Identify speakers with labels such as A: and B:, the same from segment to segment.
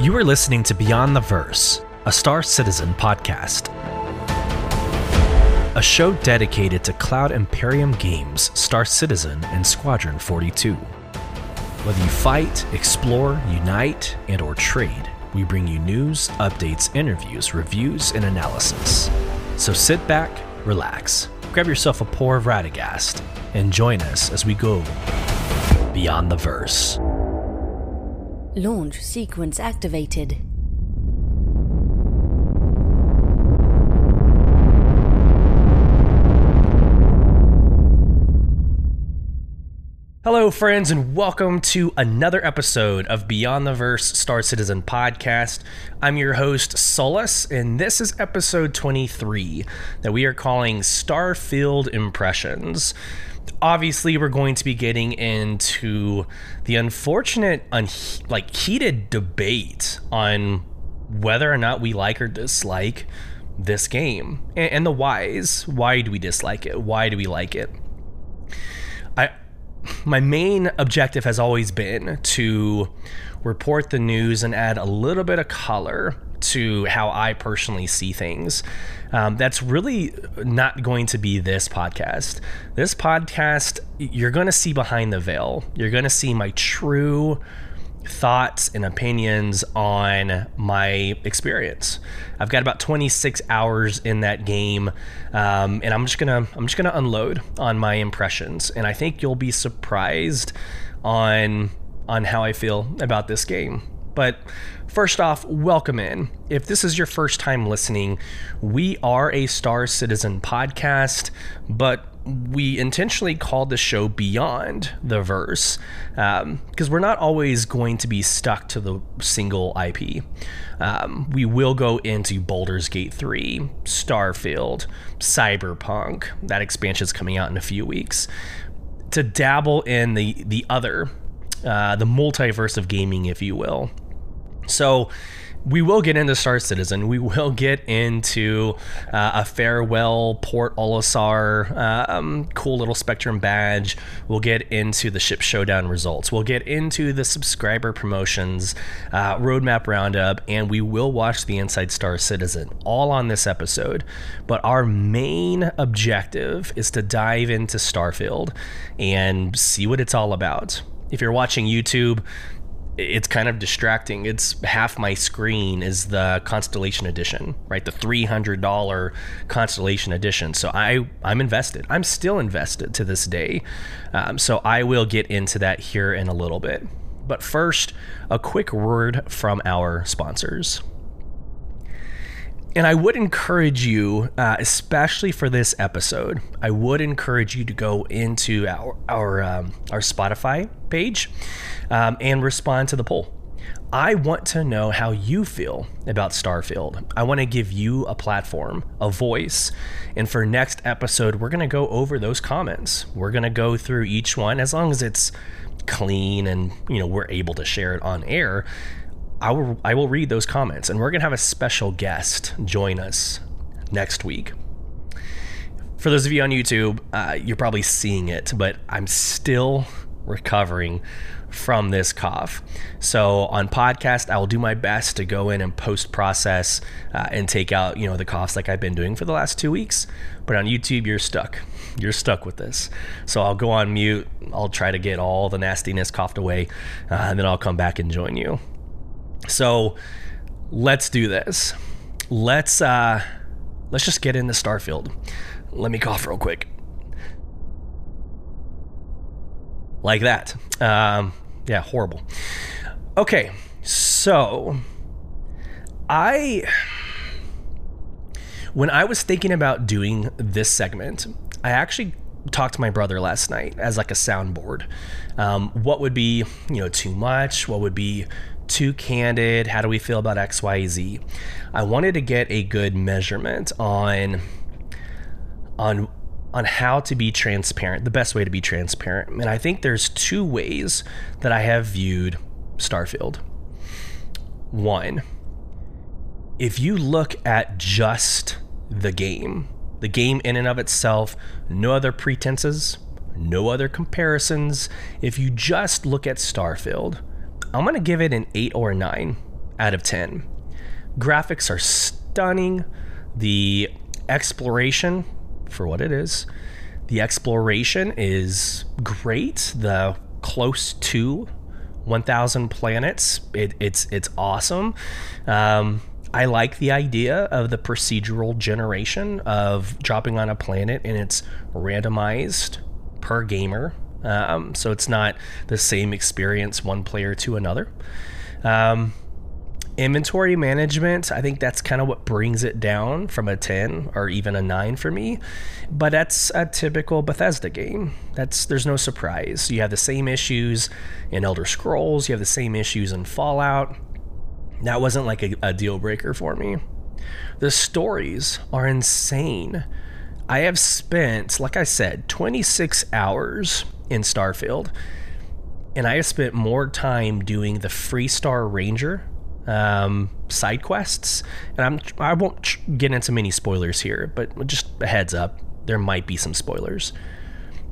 A: You are listening to Beyond the Verse, a Star Citizen podcast. A show dedicated to Cloud Imperium games, Star Citizen, and Squadron 42. Whether you fight, explore, unite, and or trade, we bring you news, updates, interviews, reviews, and analysis. So sit back, relax, grab yourself a pour of Radegast, and join us as we go beyond the verse.
B: Launch sequence activated.
A: Hello, friends, and welcome to another episode of Beyond the Verse Star Citizen podcast. I'm your host, Sulyce, and this is episode 23 that we are calling Starfield Impressions. Obviously, we're going to be getting into the unfortunate, un- like heated debate on whether or not we like or dislike this game and, and the whys. Why do we dislike it? Why do we like it? I my main objective has always been to report the news and add a little bit of color to how I personally see things. Um, that's really not going to be this podcast. This podcast, you're going to see behind the veil. You're going to see my true thoughts and opinions on my experience. I've got about 26 hours in that game, um, and I'm just gonna I'm just gonna unload on my impressions, and I think you'll be surprised on on how I feel about this game. But first off, welcome in. If this is your first time listening, we are a Star Citizen podcast, but we intentionally called the show Beyond the Verse because um, we're not always going to be stuck to the single IP. Um, we will go into Baldur's Gate 3, Starfield, Cyberpunk. That expansion is coming out in a few weeks. To dabble in the the other, uh, the multiverse of gaming, if you will. So we will get into Star Citizen. We will get into uh, a farewell Port Olisar, um, cool little Spectrum badge. We'll get into the ship showdown results. We'll get into the subscriber promotions, uh, roadmap roundup, and we will watch the Inside Star Citizen all on this episode. But our main objective is to dive into Starfield and see what it's all about. If you're watching YouTube, it's kind of distracting. It's half my screen is the Constellation Edition, right? The three hundred dollar Constellation Edition. So I I'm invested. I'm still invested to this day. Um, so I will get into that here in a little bit. But first, a quick word from our sponsors. And I would encourage you, uh, especially for this episode, I would encourage you to go into our our um, our Spotify page um, and respond to the poll. I want to know how you feel about Starfield. I want to give you a platform, a voice. And for next episode, we're going to go over those comments. We're going to go through each one as long as it's clean and, you know, we're able to share it on air. I will I will read those comments and we're going to have a special guest join us next week. For those of you on YouTube, uh, you're probably seeing it, but I'm still recovering from this cough. So on podcast, I will do my best to go in and post process uh, and take out you know the coughs like I've been doing for the last two weeks. But on YouTube, you're stuck. You're stuck with this. So I'll go on mute. I'll try to get all the nastiness coughed away, uh, and then I'll come back and join you. So let's do this. Let's uh let's just get into Starfield. Let me cough real quick. Like that. Um yeah, horrible. Okay. So I when I was thinking about doing this segment, I actually talked to my brother last night as like a soundboard. Um, what would be, you know, too much? What would be too candid? How do we feel about XYZ? I wanted to get a good measurement on on on how to be transparent, the best way to be transparent. And I think there's two ways that I have viewed Starfield. One, if you look at just the game, the game in and of itself, no other pretenses, no other comparisons, if you just look at Starfield, I'm going to give it an 8 or a 9 out of 10. Graphics are stunning. The exploration, for what it is, the exploration is great. The close to 1,000 planets, it, it's it's awesome. Um, I like the idea of the procedural generation of dropping on a planet and it's randomized per gamer. Um, so it's not the same experience one player to another. Um, inventory management, I think that's kind of what brings it down from a 10 or even a 9 for me. But that's a typical Bethesda game. That's there's no surprise. You have the same issues in Elder Scrolls, you have the same issues in Fallout. That wasn't like a, a deal breaker for me. The stories are insane. I have spent, like I said, 26 hours in Starfield, and I have spent more time doing the Freestar Ranger um, side quests. And I'm I won't get into many spoilers here, but just a heads up, there might be some spoilers.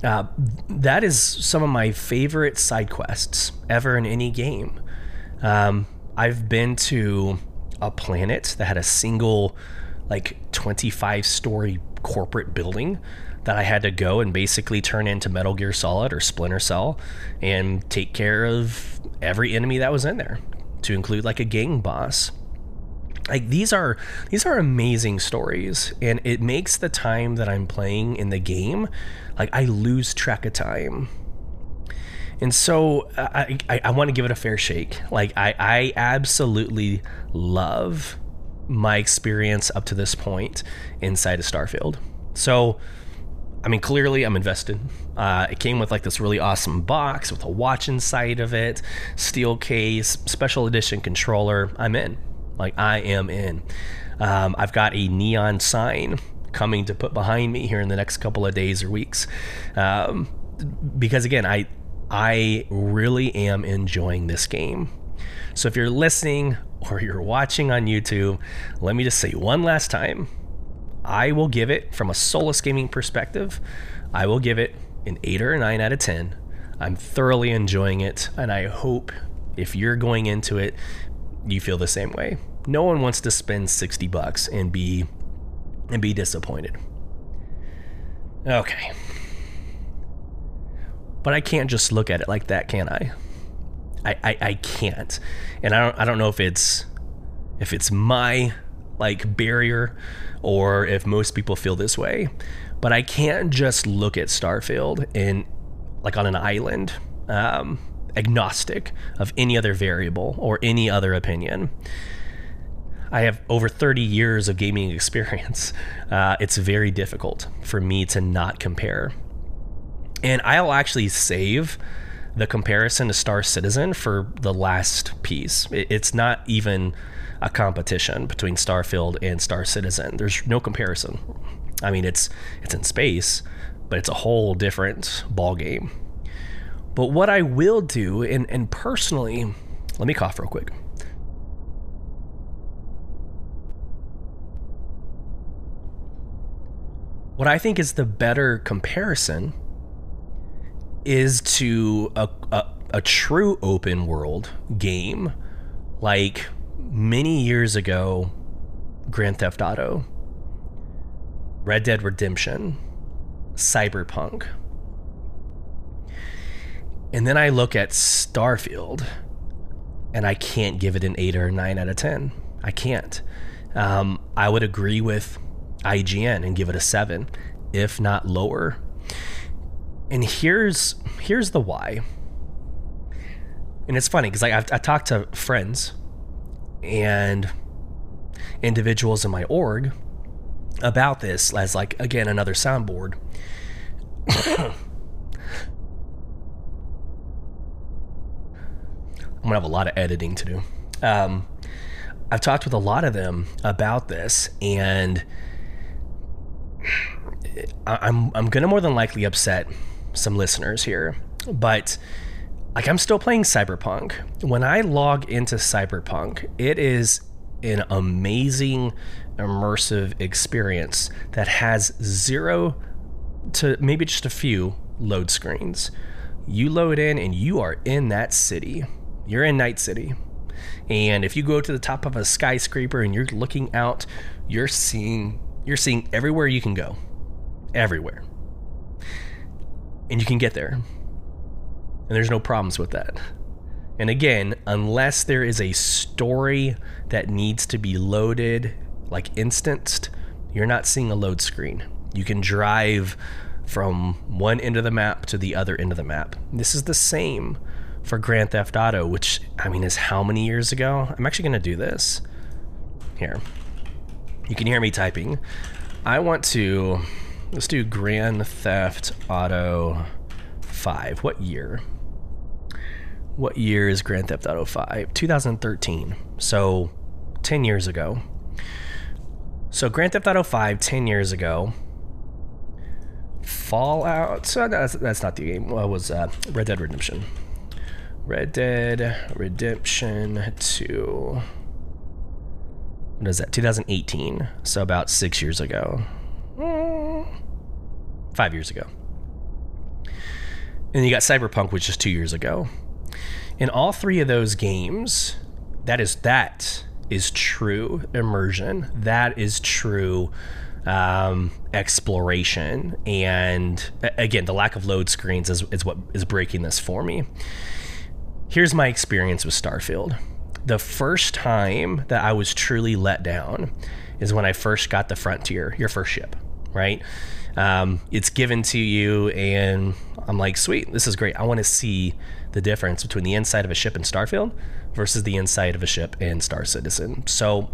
A: Uh, that is some of my favorite side quests ever in any game. Um, I've been to a planet that had a single, like, 25 story corporate building that I had to go and basically turn into Metal Gear Solid or Splinter Cell and take care of every enemy that was in there, to include like a gang boss. Like these are these are amazing stories, and it makes the time that I'm playing in the game, like I lose track of time. And so I, I, I want to give it a fair shake. Like I, I absolutely love my experience up to this point inside of Starfield. So, I mean, clearly I'm invested. Uh, it came with like this really awesome box with a watch inside of it, steel case, special edition controller. I'm in. Like I am in. Um, I've got a neon sign coming to put behind me here in the next couple of days or weeks. Um, because again, I I really am enjoying this game. So if you're listening or you're watching on YouTube, let me just say one last time I will give it, from a Sulyce gaming perspective, I will give it an 8 or a 9 out of 10. I'm thoroughly enjoying it, and I hope if you're going into it, you feel the same way. No one wants to spend 60 bucks and be and be disappointed. Okay. But I can't just look at it like that, can I? I, I, I can't. And I don't I don't know if it's if it's my like barrier or if most people feel this way. But I can't just look at Starfield and like on an island, um, agnostic of any other variable or any other opinion. I have over 30 years of gaming experience. Uh, it's very difficult for me to not compare and I'll actually save the comparison to Star Citizen for the last piece. It's not even a competition between Starfield and Star Citizen. There's no comparison. I mean, it's it's in space, but it's a whole different ball game. But what I will do, and, and personally, let me cough real quick. What I think is the better comparison is to a, a, a true open world game like many years ago Grand Theft Auto, Red Dead Redemption, Cyberpunk. And then I look at Starfield and I can't give it an 8 or a 9 out of 10. I can't. Um, I would agree with IGN and give it a 7, if not lower. And here's here's the why. And it's funny because like I've, I talked to friends and individuals in my org about this as like again another soundboard. I'm gonna have a lot of editing to do. Um, I've talked with a lot of them about this, and I'm I'm gonna more than likely upset some listeners here, but like I'm still playing Cyberpunk. When I log into Cyberpunk, it is an amazing immersive experience that has zero to maybe just a few load screens. You load in and you are in that city. You're in Night City. And if you go to the top of a skyscraper and you're looking out, you're seeing you're seeing everywhere you can go. Everywhere. And you can get there. And there's no problems with that. And again, unless there is a story that needs to be loaded, like instanced, you're not seeing a load screen. You can drive from one end of the map to the other end of the map. This is the same for Grand Theft Auto, which, I mean, is how many years ago? I'm actually to do this. Here. You can hear me typing. I want to. Let's do Grand Theft Auto 5. What year? What year is Grand Theft Auto 5? 2013. So 10 years ago. So Grand Theft Auto 5 10 years ago. Fallout. So that's, that's not the game. What was uh, Red Dead Redemption? Red Dead Redemption 2. What is that? 2018. So about six years ago. Five years ago. And you got Cyberpunk, which is two years ago. In all three of those games, that is that is true immersion. That is true um, exploration. And again, the lack of load screens is, is what is breaking this for me. Here's my experience with Starfield. The first time that I was truly let down is when I first got the Frontier, your first ship, right? Um, it's given to you, and I'm like, sweet, this is great. I want to see the difference between the inside of a ship in Starfield versus the inside of a ship in Star Citizen. So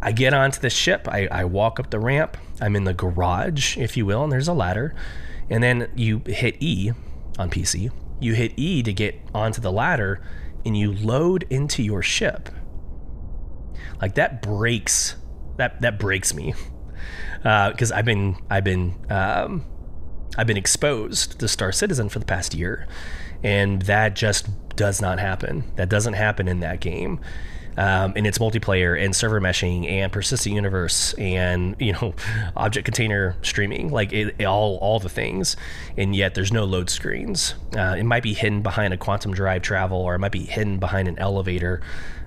A: I get onto the ship, I, I walk up the ramp, I'm in the garage, if you will, and there's a ladder. And then you hit E on PC, you hit E to get onto the ladder, and you load into your ship. Like that breaks that that breaks me because uh, I've been I've been um, I've been exposed to Star Citizen for the past year, and that just does not happen. That doesn't happen in that game. Um, and it's multiplayer and server meshing and persistent universe and you know object container streaming like it, it, all all the things. And yet there's no load screens. Uh, it might be hidden behind a quantum drive travel or it might be hidden behind an elevator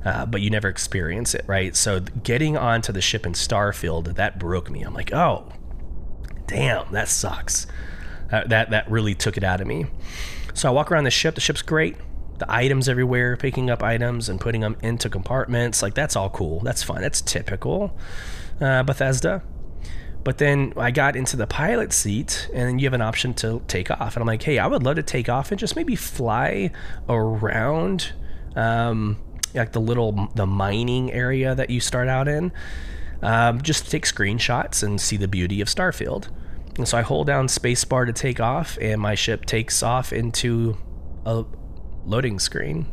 A: uh, but you never experience it right? So getting onto the ship in starfield that broke me. I'm like oh damn that sucks. Uh, that that really took it out of me so I walk around the ship. The ship's great. The items everywhere, picking up items and putting them into compartments. Like, that's all cool. That's fine. That's typical uh, Bethesda. But then I got into the pilot seat, and then you have an option to take off. And I'm like, hey, I would love to take off and just maybe fly around, um, like the little the mining area that you start out in, um, just take screenshots and see the beauty of Starfield. And so I hold down spacebar to take off, and my ship takes off into a loading screen.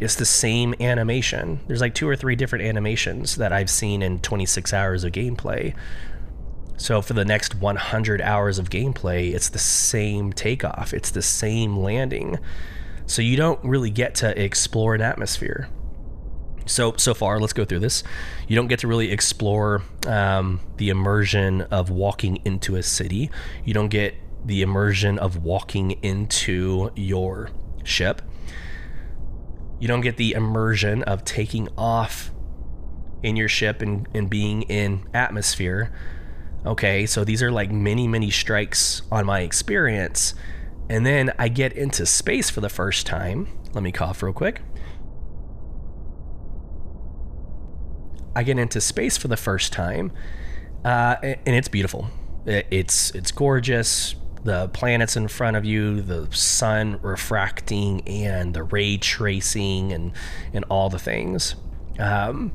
A: It's the same animation. There's like two or three different animations that I've seen in 26 hours of gameplay. So for the next 100 hours of gameplay, it's the same takeoff, it's the same landing. So you don't really get to explore an atmosphere. So so far, let's go through this. You don't get to really explore um, the immersion of walking into a city. You don't get the immersion of walking into your ship. You don't get the immersion of taking off in your ship and, and being in atmosphere. Okay, so these are like many, many strikes on my experience. And then I get into space for the first time. Let me cough real quick. I get into space for the first time, uh, and it's beautiful. It's it's gorgeous. The planets in front of you, the sun refracting, and the ray tracing, and and all the things. Um,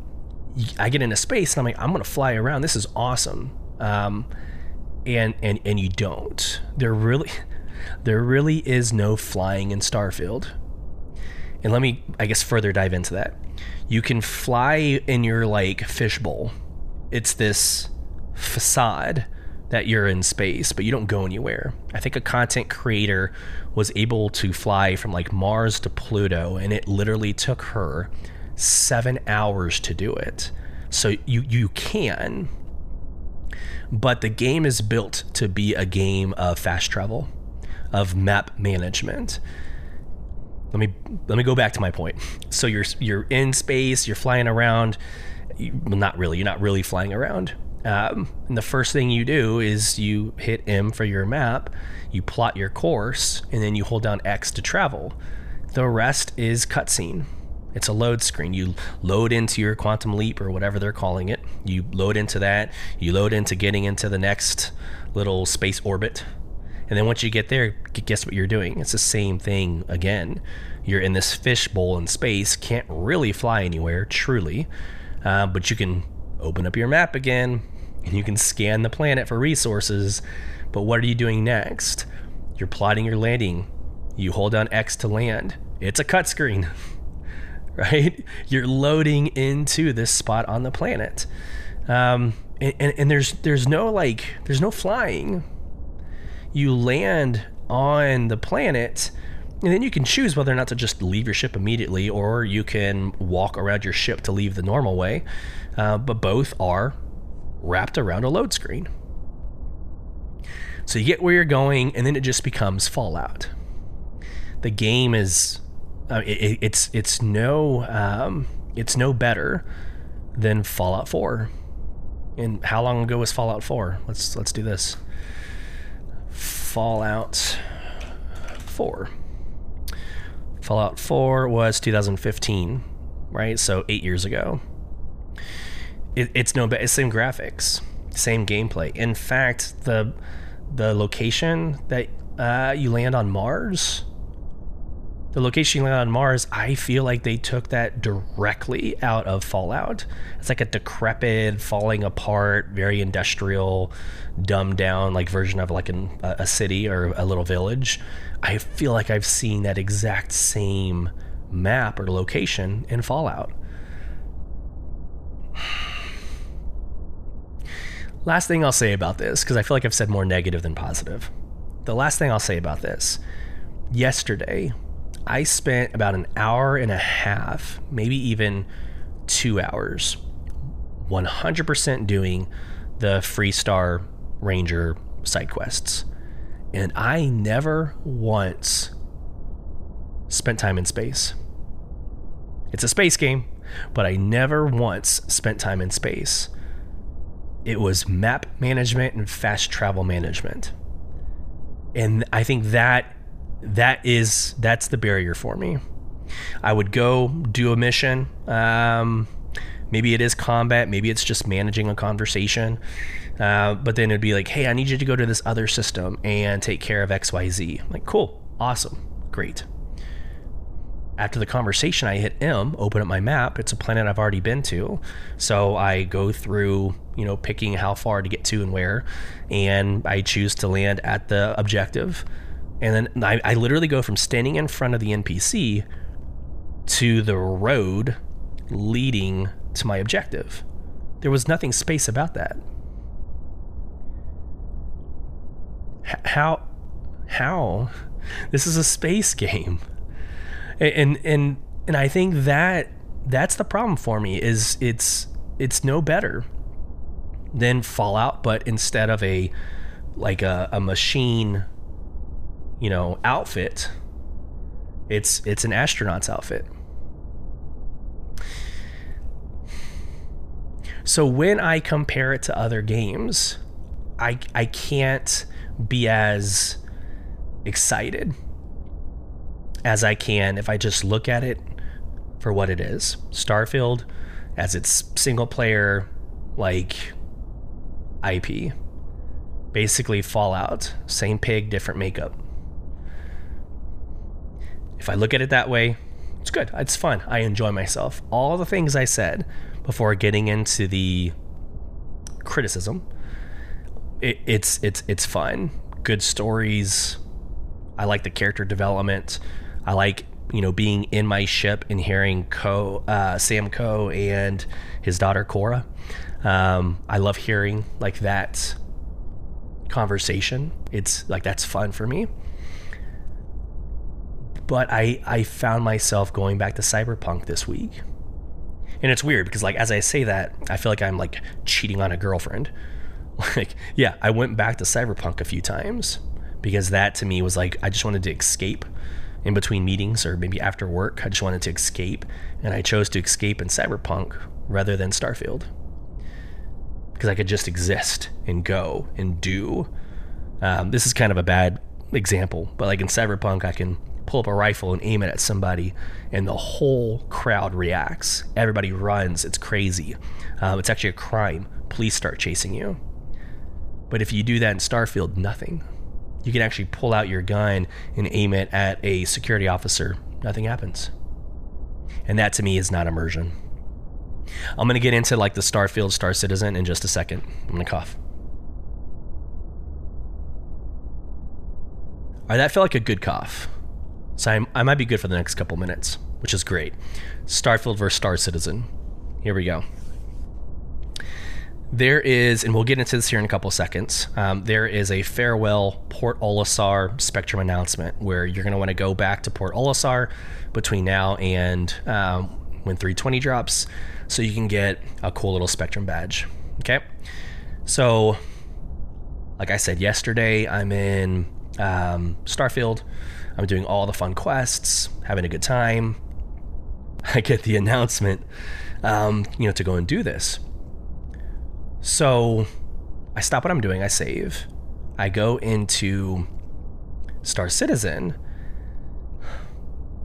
A: I get into space, and I'm like, I'm gonna fly around. This is awesome. Um, and and and you don't. There really, there really is no flying in Starfield. And let me, I guess, further dive into that you can fly in your like fishbowl. It's this facade that you're in space, but you don't go anywhere. I think a content creator was able to fly from like Mars to Pluto, and it literally took her seven hours to do it. So you you can, but the game is built to be a game of fast travel, of map management let me let me go back to my point. So you're you're in space, you're flying around. You, well, not really. You're not really flying around. Um, and the first thing you do is you hit M for your map, you plot your course, and then you hold down X to travel. The rest is cutscene. It's a load screen. You load into your quantum leap or whatever they're calling it. You load into that. You load into getting into the next little space orbit. And then once you get there, guess what you're doing? It's the same thing again. You're in this fishbowl in space, can't really fly anywhere, truly, uh, but you can open up your map again and you can scan the planet for resources. But what are you doing next? You're plotting your landing. You hold down X to land. It's a cut screen. right? You're loading into this spot on the planet, um, and, and, and there's there's no like there's no flying. You land on the planet, and then you can choose whether or not to just leave your ship immediately, or you can walk around your ship to leave the normal way. Uh, but both are wrapped around a load screen. So you get where you're going, and then it just becomes Fallout. The game is uh, it, it's it's no um, it's no better than Fallout 4. And how long ago was Fallout 4? Let's let's do this. Fallout 4. Fallout 4 was 2015, right? So eight years ago. It, it's no better. Same graphics, same gameplay. In fact, the the location that uh, you land on Mars the location on Mars, I feel like they took that directly out of Fallout. It's like a decrepit, falling apart, very industrial, dumbed down like version of like an, a city or a little village. I feel like I've seen that exact same map or location in Fallout. Last thing I'll say about this, because I feel like I've said more negative than positive. The last thing I'll say about this yesterday, I spent about an hour and a half, maybe even two hours, 100% doing the Freestar Ranger side quests. And I never once spent time in space. It's a space game, but I never once spent time in space. It was map management and fast travel management. And I think that that is that's the barrier for me. I would go do a mission. Um, maybe it is combat. Maybe it's just managing a conversation. Uh, but then it'd be like, hey, I need you to go to this other system and take care of X, Y, Z. Like, cool, awesome, great. After the conversation, I hit M, open up my map. It's a planet I've already been to. So I go through, you know, picking how far to get to and where. And I choose to land at the objective and then I, I literally go from standing in front of the NPC to the road leading to my objective. There was nothing space about that. How how this is a space game. And and and I think that that's the problem for me is it's it's no better than Fallout but instead of a like a, a machine you know, outfit. It's it's an astronaut's outfit. So when I compare it to other games, I I can't be as excited as I can if I just look at it for what it is. Starfield as its single player like IP. Basically Fallout, same pig, different makeup. If I look at it that way, it's good. It's fun. I enjoy myself. All the things I said before getting into the criticism, it, it's it's it's fun. Good stories. I like the character development. I like you know being in my ship and hearing Co uh, Sam Coe and his daughter Cora. Um, I love hearing like that conversation. It's like that's fun for me but I I found myself going back to Cyberpunk this week. And it's weird because like as I say that, I feel like I'm like cheating on a girlfriend. Like, yeah, I went back to Cyberpunk a few times because that to me was like I just wanted to escape in between meetings or maybe after work. I just wanted to escape, and I chose to escape in Cyberpunk rather than Starfield because I could just exist and go and do. Um, this is kind of a bad example, but like in Cyberpunk, I can pull up a rifle and aim it at somebody, and the whole crowd reacts. Everybody runs. It's crazy. Um, it's actually a crime. Police start chasing you. But if you do that in Starfield, nothing. You can actually pull out your gun and aim it at a security officer. Nothing happens. And that to me is not immersion. I'm going to get into like the Starfield Star Citizen in just a second. I'm going to cough. All right, that felt like a good cough. So I'm, i might be good for the next couple minutes, which is great. Starfield versus Star Citizen. Here we go. There is, and we'll get into this here in a couple seconds. Um, there is a farewell Port Olisar Spectrum announcement where you're going to want to go back to Port Olisar between now and um, when 320 drops, so you can get a cool little Spectrum badge. Okay, so like I said yesterday, I'm in um, Starfield. I'm doing all the fun quests, having a good time. I get the announcement, um, you know, to go and do this. So I stop what I'm doing, I save. I go into Star Citizen.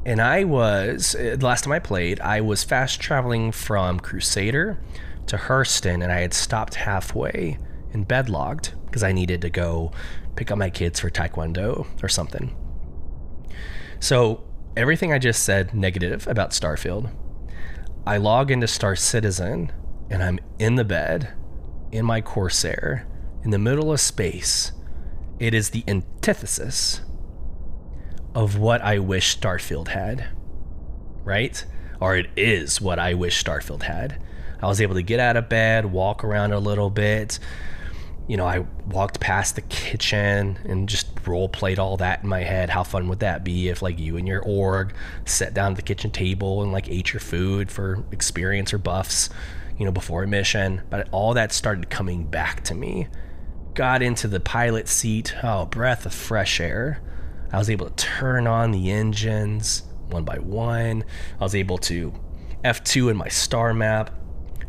A: And I was, the last time I played, I was fast traveling from Crusader to Hurston, and I had stopped halfway and bedlogged because I needed to go pick up my kids for Taekwondo or something. So, everything I just said negative about Starfield, I log into Star Citizen and I'm in the bed in my Corsair in the middle of space, it is the antithesis of what I wish Starfield had. Right? Or it is what I wish Starfield had. I was able to get out of bed, walk around a little bit. You know, I walked past the kitchen and just role played all that in my head. How fun would that be if, like, you and your org sat down at the kitchen table and, like, ate your food for experience or buffs? you know, before a mission, but all that started coming back to me. Got into the pilot seat, oh, breath of fresh air. I was able to turn on the engines one by one. I was able to F2 in my star map,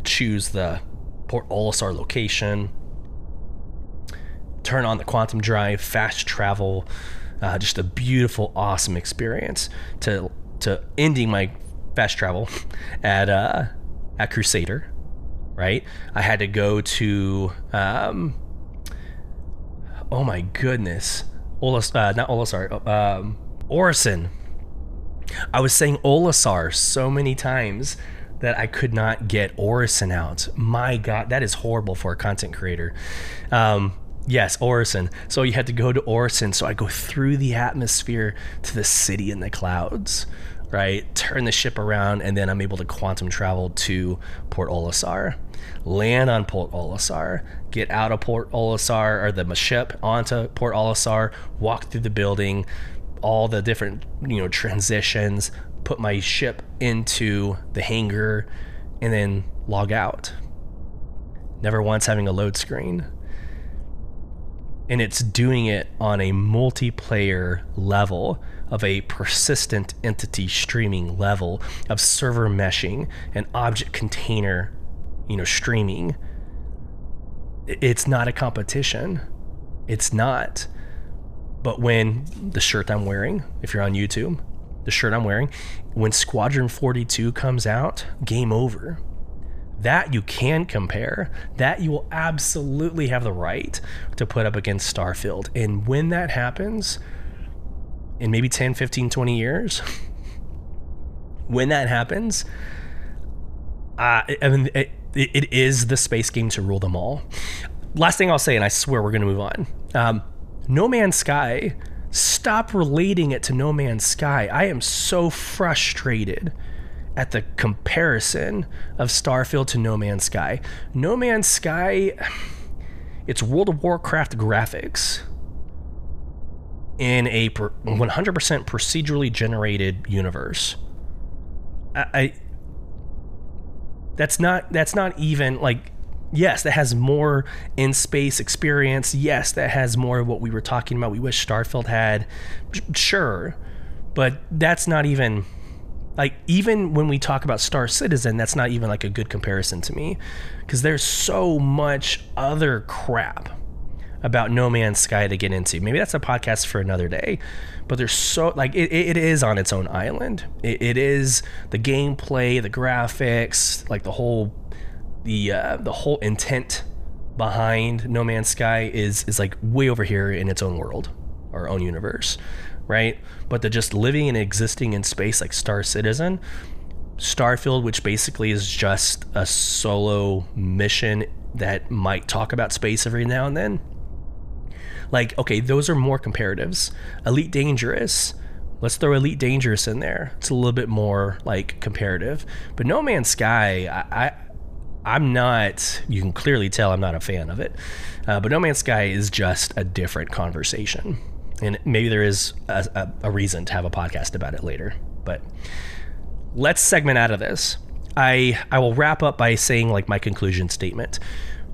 A: choose the Port Olisar location, turn on the quantum drive, fast travel, uh, just a beautiful, awesome experience. To to ending my fast travel at uh, at Crusader, right? I had to go to, um, oh my goodness, Olas, uh, not Olisar, um, Orison. I was saying Olisar so many times that I could not get Orison out. My God, that is horrible for a content creator. Um, yes, Orison. So you had to go to Orison. So I go through the atmosphere to the city in the clouds right? Turn the ship around, and then I'm able to quantum travel to Port Olisar. Land on Port Olisar, get out of Port Olisar or the ship onto Port Olisar, walk through the building, all the different you know transitions, put my ship into the hangar, and then log out. Never once having a load screen and it's doing it on a multiplayer level of a persistent entity streaming level of server meshing and object container, you know, streaming. It's not a competition. It's not. But when the shirt I'm wearing, if you're on YouTube, the shirt I'm wearing, when Squadron 42 comes out, game over that you can compare, that you will absolutely have the right to put up against Starfield. And when that happens, in maybe 10, 15, 20 years, when that happens, uh, I mean, it, it is the space game to rule them all. Last thing I'll say, and I swear we're going to move on. Um, no Man's Sky, stop relating it to No Man's Sky. I am so frustrated at the comparison of Starfield to No Man's Sky. No Man's Sky, it's World of Warcraft graphics in a 100% procedurally generated universe. I, I that's not that's not even like yes that has more in space experience yes that has more of what we were talking about we wish starfield had sure But that's not even like even when we talk about Star Citizen, that's not even like a good comparison to me because there's so much other crap about No Man's Sky to get into. Maybe that's a podcast for another day, but there's so like it, it is on its own island. It, it is the gameplay, the graphics, like the whole the uh, the whole intent behind No Man's Sky is is like way over here in its own world, our own universe right? But the just living and existing in space like Star Citizen, Starfield, which basically is just a solo mission that might talk about space every now and then. Like, okay, those are more comparatives. Elite Dangerous, let's throw Elite Dangerous in there. It's a little bit more like comparative. But No Man's Sky, I, I I'm not. You can clearly tell I'm not a fan of it. Uh, but No Man's Sky is just a different conversation and maybe there is a, a, a reason to have a podcast about it later. But let's segment out of this. I I will wrap up by saying like my conclusion statement.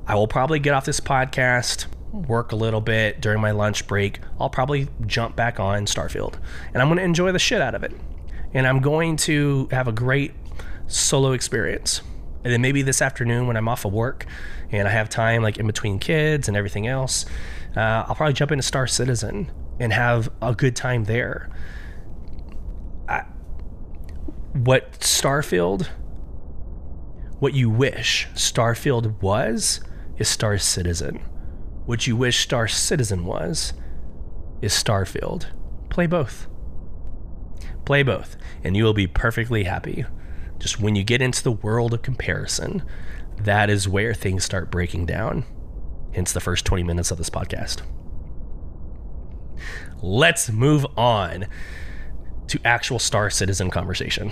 A: I will probably get off this podcast, work a little bit during my lunch break. I'll probably jump back on Starfield, and I'm going to enjoy the shit out of it. And I'm going to have a great solo experience. And then maybe this afternoon when I'm off of work and I have time like in between kids and everything else, uh, I'll probably jump into Star Citizen and have a good time there. I, what Starfield, what you wish Starfield was, is Star Citizen. What you wish Star Citizen was, is Starfield. Play both. Play both, and you will be perfectly happy. Just when you get into the world of comparison, that is where things start breaking down. Hence the first 20 minutes of this podcast let's move on to actual Star Citizen conversation.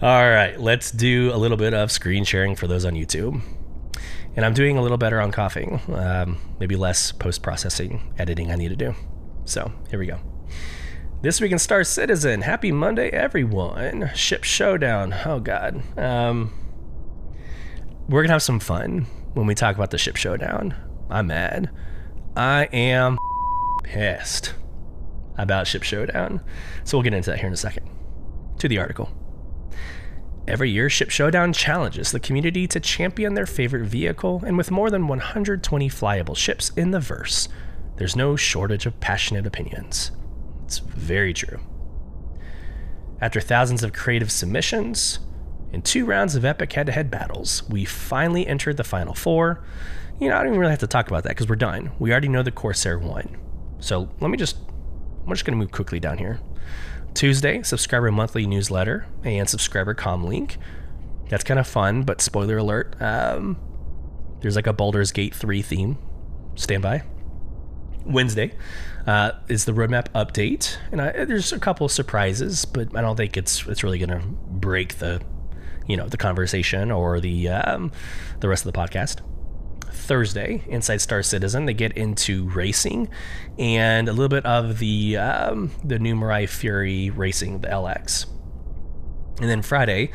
A: All right, let's do a little bit of screen sharing for those on YouTube. And I'm doing a little better on coughing, um, maybe less post processing editing I need to do. So here we go. This week in Star Citizen, happy Monday, everyone. Ship Showdown. Oh, God. Um, we're going to have some fun when we talk about the Ship Showdown. I'm mad. I am pissed about Ship Showdown. So we'll get into that here in a second. To the article. Every year, Ship Showdown challenges the community to champion their favorite vehicle, and with more than 120 flyable ships in the verse, there's no shortage of passionate opinions. It's very true. After thousands of creative submissions and two rounds of epic head to head battles, we finally entered the final four. You know, I don't even really have to talk about that because we're done. We already know the Corsair won. So let me just, I'm just going to move quickly down here. Tuesday, subscriber monthly newsletter and subscriber com link. That's kind of fun, but spoiler alert, um, there's like a Baldur's Gate 3 theme. Stand by. Wednesday uh, is the roadmap update, and I, there's a couple of surprises, but I don't think it's it's really going to break the, you know, the conversation or the um, the rest of the podcast. Thursday inside Star Citizen. They get into racing and a little bit of the um, the new Mirai Fury racing, the LX. And then Friday,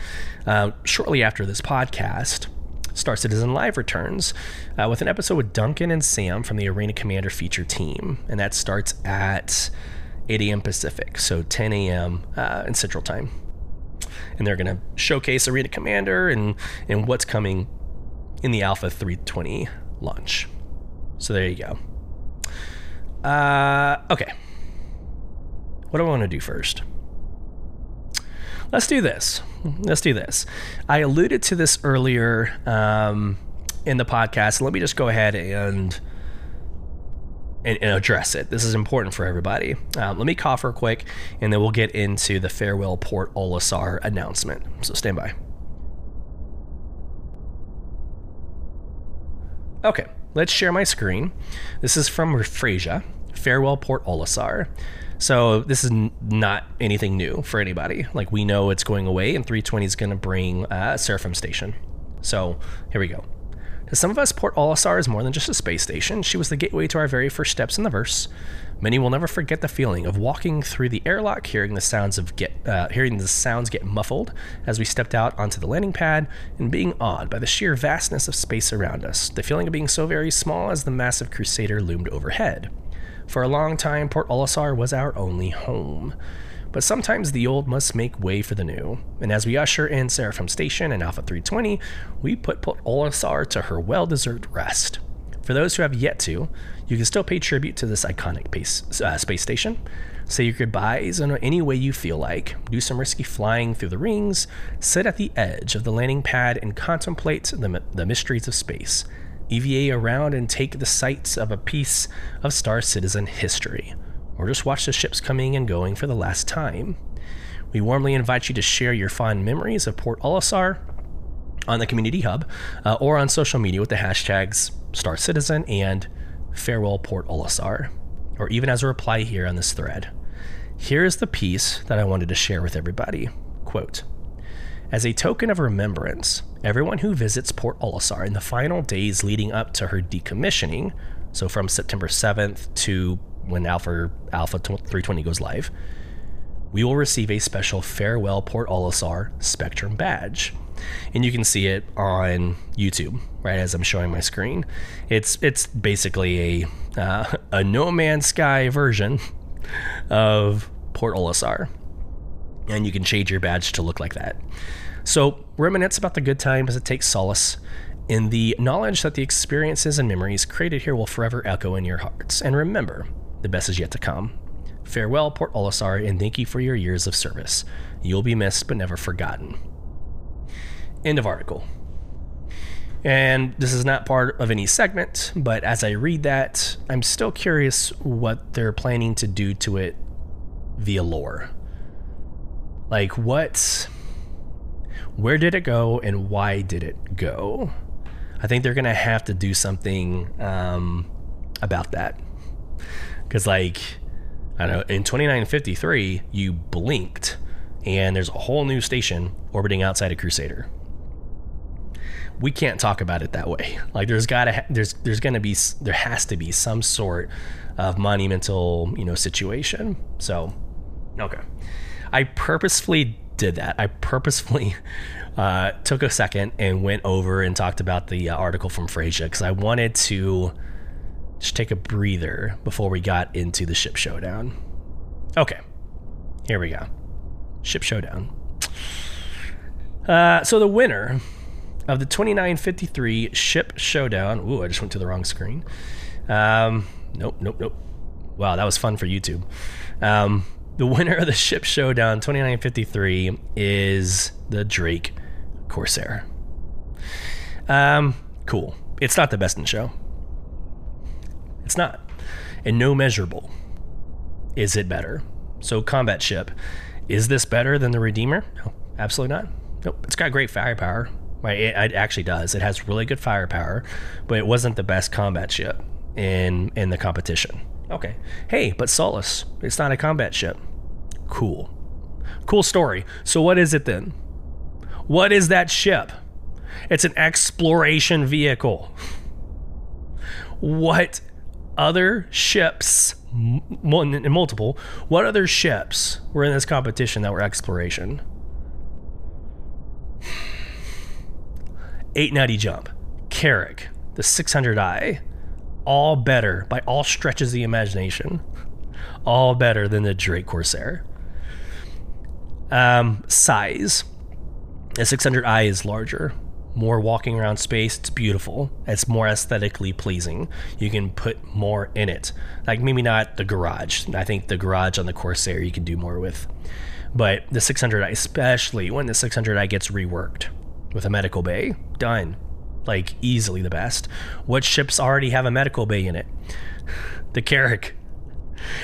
A: uh, shortly after this podcast, Star Citizen Live returns uh, with an episode with Duncan and Sam from the Arena Commander feature team, and that starts at 8 a.m. Pacific, so 10 a.m. Uh, in Central Time. And they're going to showcase Arena Commander and and what's coming in the Alpha 320 launch. So there you go. Uh, okay. What do I want to do first? Let's do this. Let's do this. I alluded to this earlier um, in the podcast. Let me just go ahead and, and, address it. This is important for everybody. Um, let me cough real quick, and then we'll get into the farewell Port Olisar announcement. So stand by. Okay, let's share my screen. This is from Raffrasia, Farewell Port Olisar. So this is n- not anything new for anybody. Like we know it's going away, and 320 is going to bring uh, Seraphim Station. So here we go. To some of us, Port Olisar is more than just a space station. She was the gateway to our very first steps in the verse. Many will never forget the feeling of walking through the airlock, hearing the sounds of get, uh, hearing the sounds get muffled as we stepped out onto the landing pad, and being awed by the sheer vastness of space around us. The feeling of being so very small as the massive Crusader loomed overhead. For a long time, Port Olisar was our only home. But sometimes the old must make way for the new. And as we usher in Seraphim Station and Alpha 320, we put Port Olisar to her well deserved rest. For those who have yet to, you can still pay tribute to this iconic uh, space station. Say your goodbyes in any way you feel like. Do some risky flying through the rings. Sit at the edge of the landing pad and contemplate the, the mysteries of space. EVA around and take the sights of a piece of Star Citizen history. Or just watch the ships coming and going for the last time. We warmly invite you to share your fond memories of Port Olisar on the Community Hub uh, or on social media with the hashtags Star Citizen and Farewell Port Olisar, or even as a reply here on this thread. Here is the piece that I wanted to share with everybody. Quote As a token of remembrance, everyone who visits Port Olisar in the final days leading up to her decommissioning, so from September 7th to when Alpha, Alpha 320 goes live, we will receive a special Farewell Port Olisar Spectrum badge and you can see it on YouTube right as I'm showing my screen. It's it's basically a uh, a No Man's Sky version of Port Olisar, and you can change your badge to look like that. So reminisce about the good times it takes solace in the knowledge that the experiences and memories created here will forever echo in your hearts. And remember, the best is yet to come. Farewell, Port Olisar, and thank you for your years of service. You'll be missed but never forgotten. End of article. And this is not part of any segment, but as I read that, I'm still curious what they're planning to do to it via lore. Like, what. Where did it go and why did it go? I think they're going to have to do something um, about that. Because, like, I don't know, in 2953, you blinked and there's a whole new station orbiting outside of Crusader we can't talk about it that way. Like there's got to there's there's to be there has to be some sort of monumental, you know, situation. So, okay. I purposefully did that. I purposefully uh, took a second and went over and talked about the uh, article from Freysia because I wanted to just take a breather before we got into the ship showdown. Okay, here we go. Ship showdown. Uh, so the winner of the 2953 Ship Showdown. Ooh, I just went to the wrong screen. Um, nope, nope, nope. Wow, that was fun for YouTube. Um, the winner of the Ship Showdown 2953 is the Drake Corsair. Um, cool. It's not the best in show. It's not. And no measurable. Is it better? So, combat ship. Is this better than the Redeemer? No, absolutely not. Nope. It's got great firepower. Right, it, it actually does. It has really good firepower, but it wasn't the best combat ship in in the competition. Okay. Hey, but Solus, it's not a combat ship. Cool. Cool story. So what is it then? What is that ship? It's an exploration vehicle. What other ships, multiple, what other ships were in this competition that were exploration? 890 jump, Carrack, the 600i, all better by all stretches of the imagination, all better than the Drake Corsair. Um, size, the 600i is larger, more walking around space. It's beautiful. It's more aesthetically pleasing. You can put more in it. Like maybe not the garage. I think the garage on the Corsair you can do more with. But the 600i, especially when the 600i gets reworked, with a medical bay. Done. Like easily the best. What ships already have a medical bay in it? The Carrack.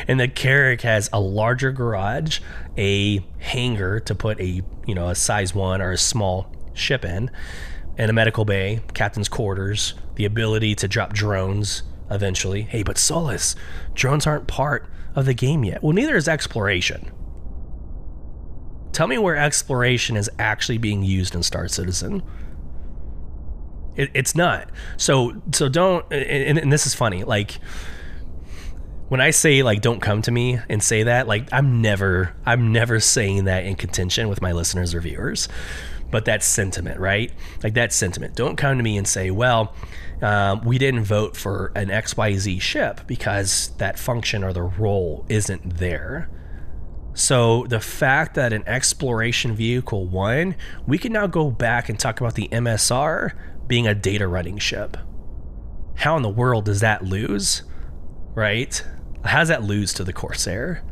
A: And the Carrack has a larger garage, a hangar to put a you know a size one or a small ship in, and a medical bay, captain's quarters, the ability to drop drones eventually. Hey, but Solus, drones aren't part of the game yet. Well, neither is exploration. Tell me where exploration is actually being used in Star Citizen. It, it's not. So so don't. And, and this is funny. Like when I say like don't come to me and say that, like I'm never I'm never saying that in contention with my listeners or viewers. But that's sentiment, right? Like that's sentiment. Don't come to me and say, well, um, we didn't vote for an XYZ ship because that function or the role isn't there. So the fact that an exploration vehicle won, we can now go back and talk about the MSR being a data running ship. How in the world does that lose? Right? How does that lose to the Corsair?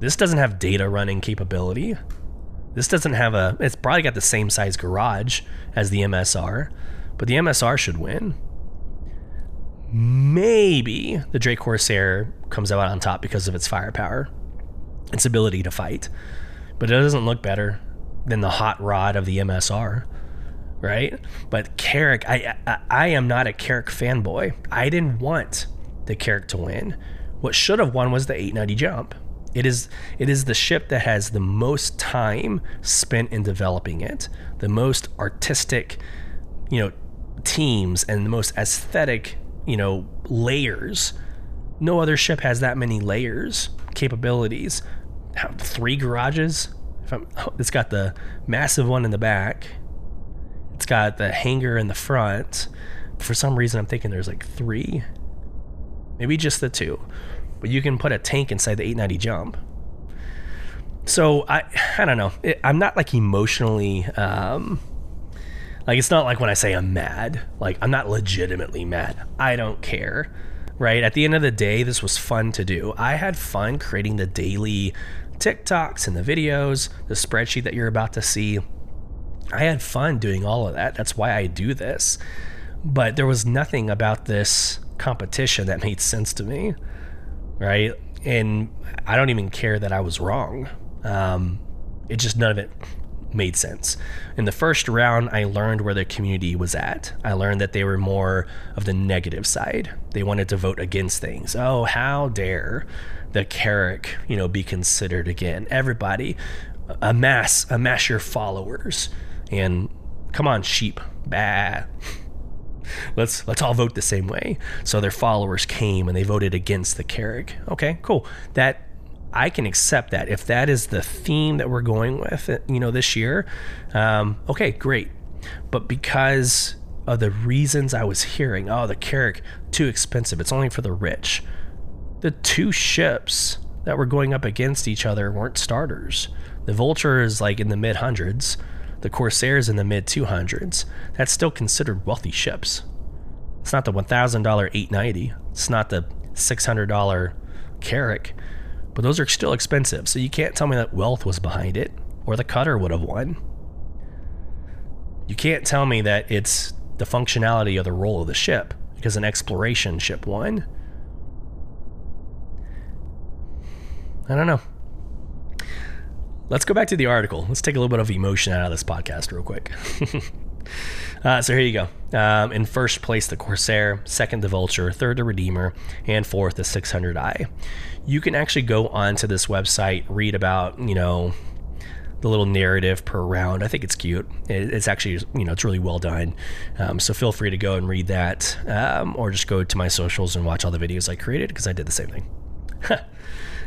A: This doesn't have data running capability. This doesn't have a. It's probably got the same size garage as the MSR, but the MSR should win. Maybe the Drake Corsair comes out on top because of its firepower, its ability to fight, but it doesn't look better than the hot rod of the MSR, right? But Carrack, I, I, I am not a Carrack fanboy. I didn't want the Carrack to win. What should have won was the 890 jump. It is it is the ship that has the most time spent in developing it, the most artistic, you know, teams and the most aesthetic, you know, layers. No other ship has that many layers, capabilities. Three garages. Oh, it's got the massive one in the back. It's got the hangar in the front. For some reason, I'm thinking there's like three, maybe just the two but you can put a tank inside the 890 jump. So I I don't know. It, I'm not like emotionally um, like it's not like when I say I'm mad. Like I'm not legitimately mad. I don't care. Right? At the end of the day, this was fun to do. I had fun creating the daily TikToks and the videos, the spreadsheet that you're about to see. I had fun doing all of that. That's why I do this. But there was nothing about this competition that made sense to me right? And I don't even care that I was wrong. Um, it just none of it made sense. In the first round, I learned where the community was at. I learned that they were more of the negative side. They wanted to vote against things. Oh, how dare the Carrack, you know, be considered again? Everybody, amass, amass your followers, and come on, sheep, bah let's let's all vote the same way. So their followers came and they voted against the Carrack. Okay, cool. That I can accept that if that is the theme that we're going with, you know, this year. Um, okay, great. But because of the reasons I was hearing, oh, the Carrack too expensive. It's only for the rich. The two ships that were going up against each other weren't starters. The Vulture is like in the mid hundreds the Corsairs in the mid 200s, that's still considered wealthy ships. It's not the $1,000 890, it's not the $600 Carrack, but those are still expensive. So you can't tell me that wealth was behind it or the cutter would have won. You can't tell me that it's the functionality or the role of the ship because an exploration ship won. I don't know. Let's go back to the article. Let's take a little bit of emotion out of this podcast real quick. uh, so here you go. Um, in first place, the Corsair. Second, the Vulture. Third, the Redeemer. And fourth, the 600i. You can actually go onto this website, read about, you know, the little narrative per round. I think it's cute. It's actually, you know, it's really well done. Um, so feel free to go and read that, um, or just go to my socials and watch all the videos I created because I did the same thing.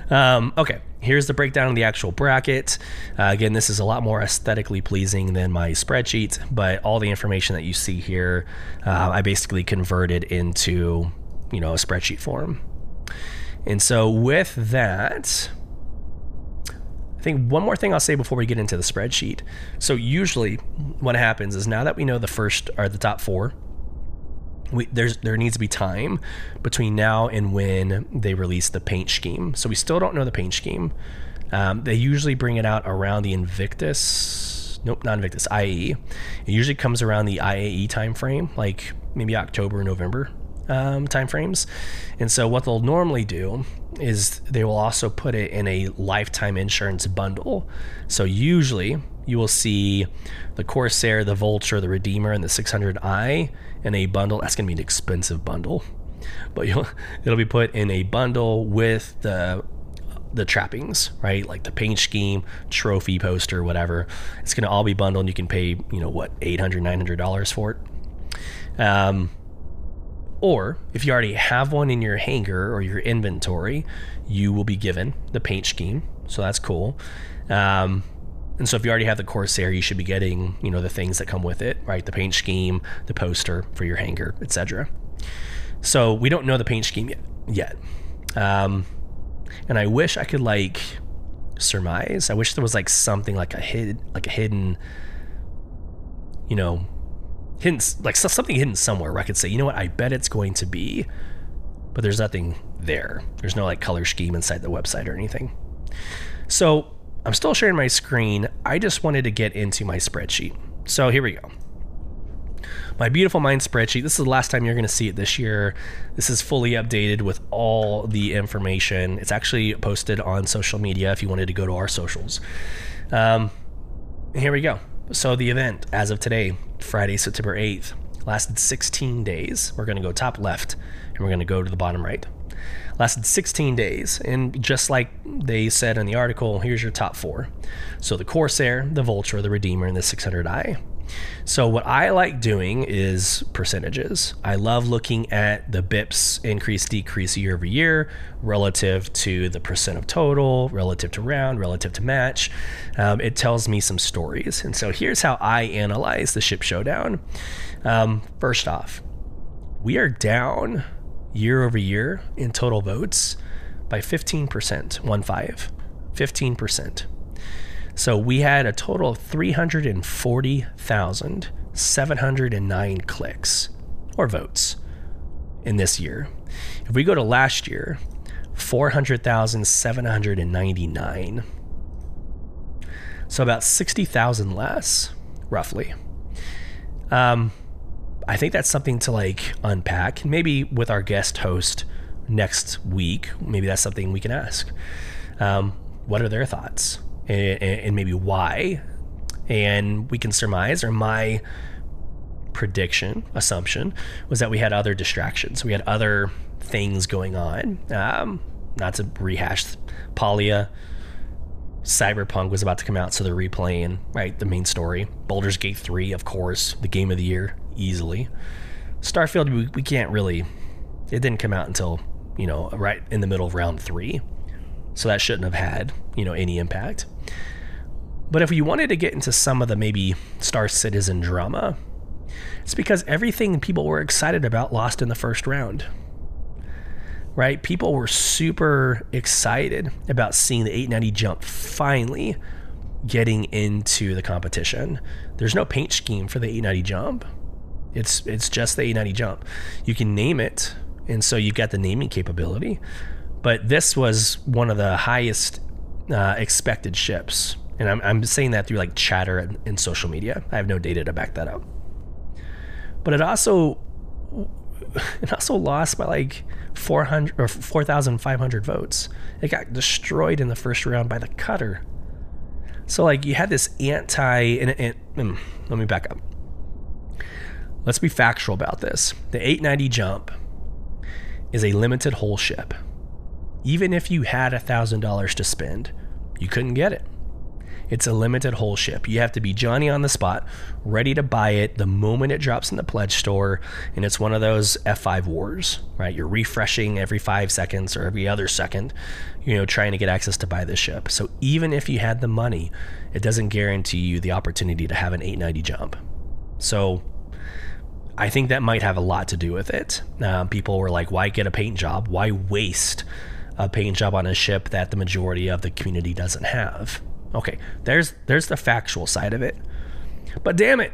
A: Um, okay, here's the breakdown of the actual bracket. Uh, again, this is a lot more aesthetically pleasing than my spreadsheet, but all the information that you see here, uh, I basically converted into, you know, a spreadsheet form. And so with that, I think one more thing I'll say before we get into the spreadsheet. So usually what happens is now that we know the first or the top four, we, there's there needs to be time between now and when they release the paint scheme. So we still don't know the paint scheme. Um, they usually bring it out around the Invictus. Nope, not Invictus. IAE. It usually comes around the IAE time frame, like maybe October, November um, time frames. And so what they'll normally do is they will also put it in a lifetime insurance bundle. So usually you will see the Corsair, the Vulture, the Redeemer, and the 600i in a bundle. That's going to be an expensive bundle, but you'll, it'll be put in a bundle with the the trappings, right? Like the paint scheme, trophy poster, whatever. It's going to all be bundled. And you can pay, you know, what, $800, $900 for it. Um, or if you already have one in your hangar or your inventory, you will be given the paint scheme. So that's cool. Um, And so if you already have the Corsair, you should be getting, you know, the things that come with it, right? The paint scheme, the poster for your hangar, etc. So we don't know the paint scheme yet. yet. Um, and I wish I could like surmise. I wish there was like something like a hidden, like a hidden, you know, hidden, like something hidden somewhere where I could say, you know what, I bet it's going to be, but there's nothing there. There's no like color scheme inside the website or anything. So I'm still sharing my screen. I just wanted to get into my spreadsheet. So here we go. My beautiful mind spreadsheet. This is the last time you're going to see it this year. This is fully updated with all the information. It's actually posted on social media if you wanted to go to our socials. Um, here we go. So the event, as of today, Friday, September 8th, lasted 16 days. We're going to go top left and we're going to go to the bottom right lasted 16 days. And just like they said in the article, here's your top four. So the Corsair, the Vulture, the Redeemer, and the 600i. So what I like doing is percentages. I love looking at the bips increase decrease year over year relative to the percent of total, relative to round, relative to match. Um, it tells me some stories. And so here's how I analyze the ship showdown. Um, first off, we are down year over year in total votes by 15%, one five, 15%. So we had a total of 340,709 clicks or votes in this year. If we go to last year, 400,799. So about 60,000 less, roughly. Um, I think that's something to like unpack. Maybe with our guest host next week, maybe that's something we can ask. Um, what are their thoughts and, and maybe why? And we can surmise, or my prediction, assumption, was that we had other distractions. We had other things going on. Um, not to rehash Palia. Cyberpunk was about to come out, so they're replaying right the main story. Baldur's Gate 3, of course, the game of the year easily. Starfield, we, we can't really. It didn't come out until you know right in the middle of round three, so that shouldn't have had you know any impact. But if we wanted to get into some of the maybe Star Citizen drama, it's because everything people were excited about lost in the first round. Right? People were super excited about seeing the 890 jump finally getting into the competition. There's no paint scheme for the 890 jump. It's it's just the 890 jump. You can name it, and so you've got the naming capability. But this was one of the highest uh, expected ships, and I'm, I'm saying that through like chatter and, and social media. I have no data to back that up. But it also it also lost by like 400 or 4,500 votes. It got destroyed in the first round by the cutter. So like you had this anti and, and, and let me back up. Let's be factual about this. The 890 jump is a limited hull ship. Even if you had $1,000 to spend, you couldn't get it. It's a limited hull ship. You have to be Johnny on the spot, ready to buy it the moment it drops in the pledge store. And it's one of those F5 wars, right? You're refreshing every five seconds or every other second, you know, trying to get access to buy this ship. So even if you had the money, it doesn't guarantee you the opportunity to have an 890 jump. So I think that might have a lot to do with it. Uh, people were like, why get a paint job? Why waste a paint job on a ship that the majority of the community doesn't have? Okay, there's there's the factual side of it. But damn it,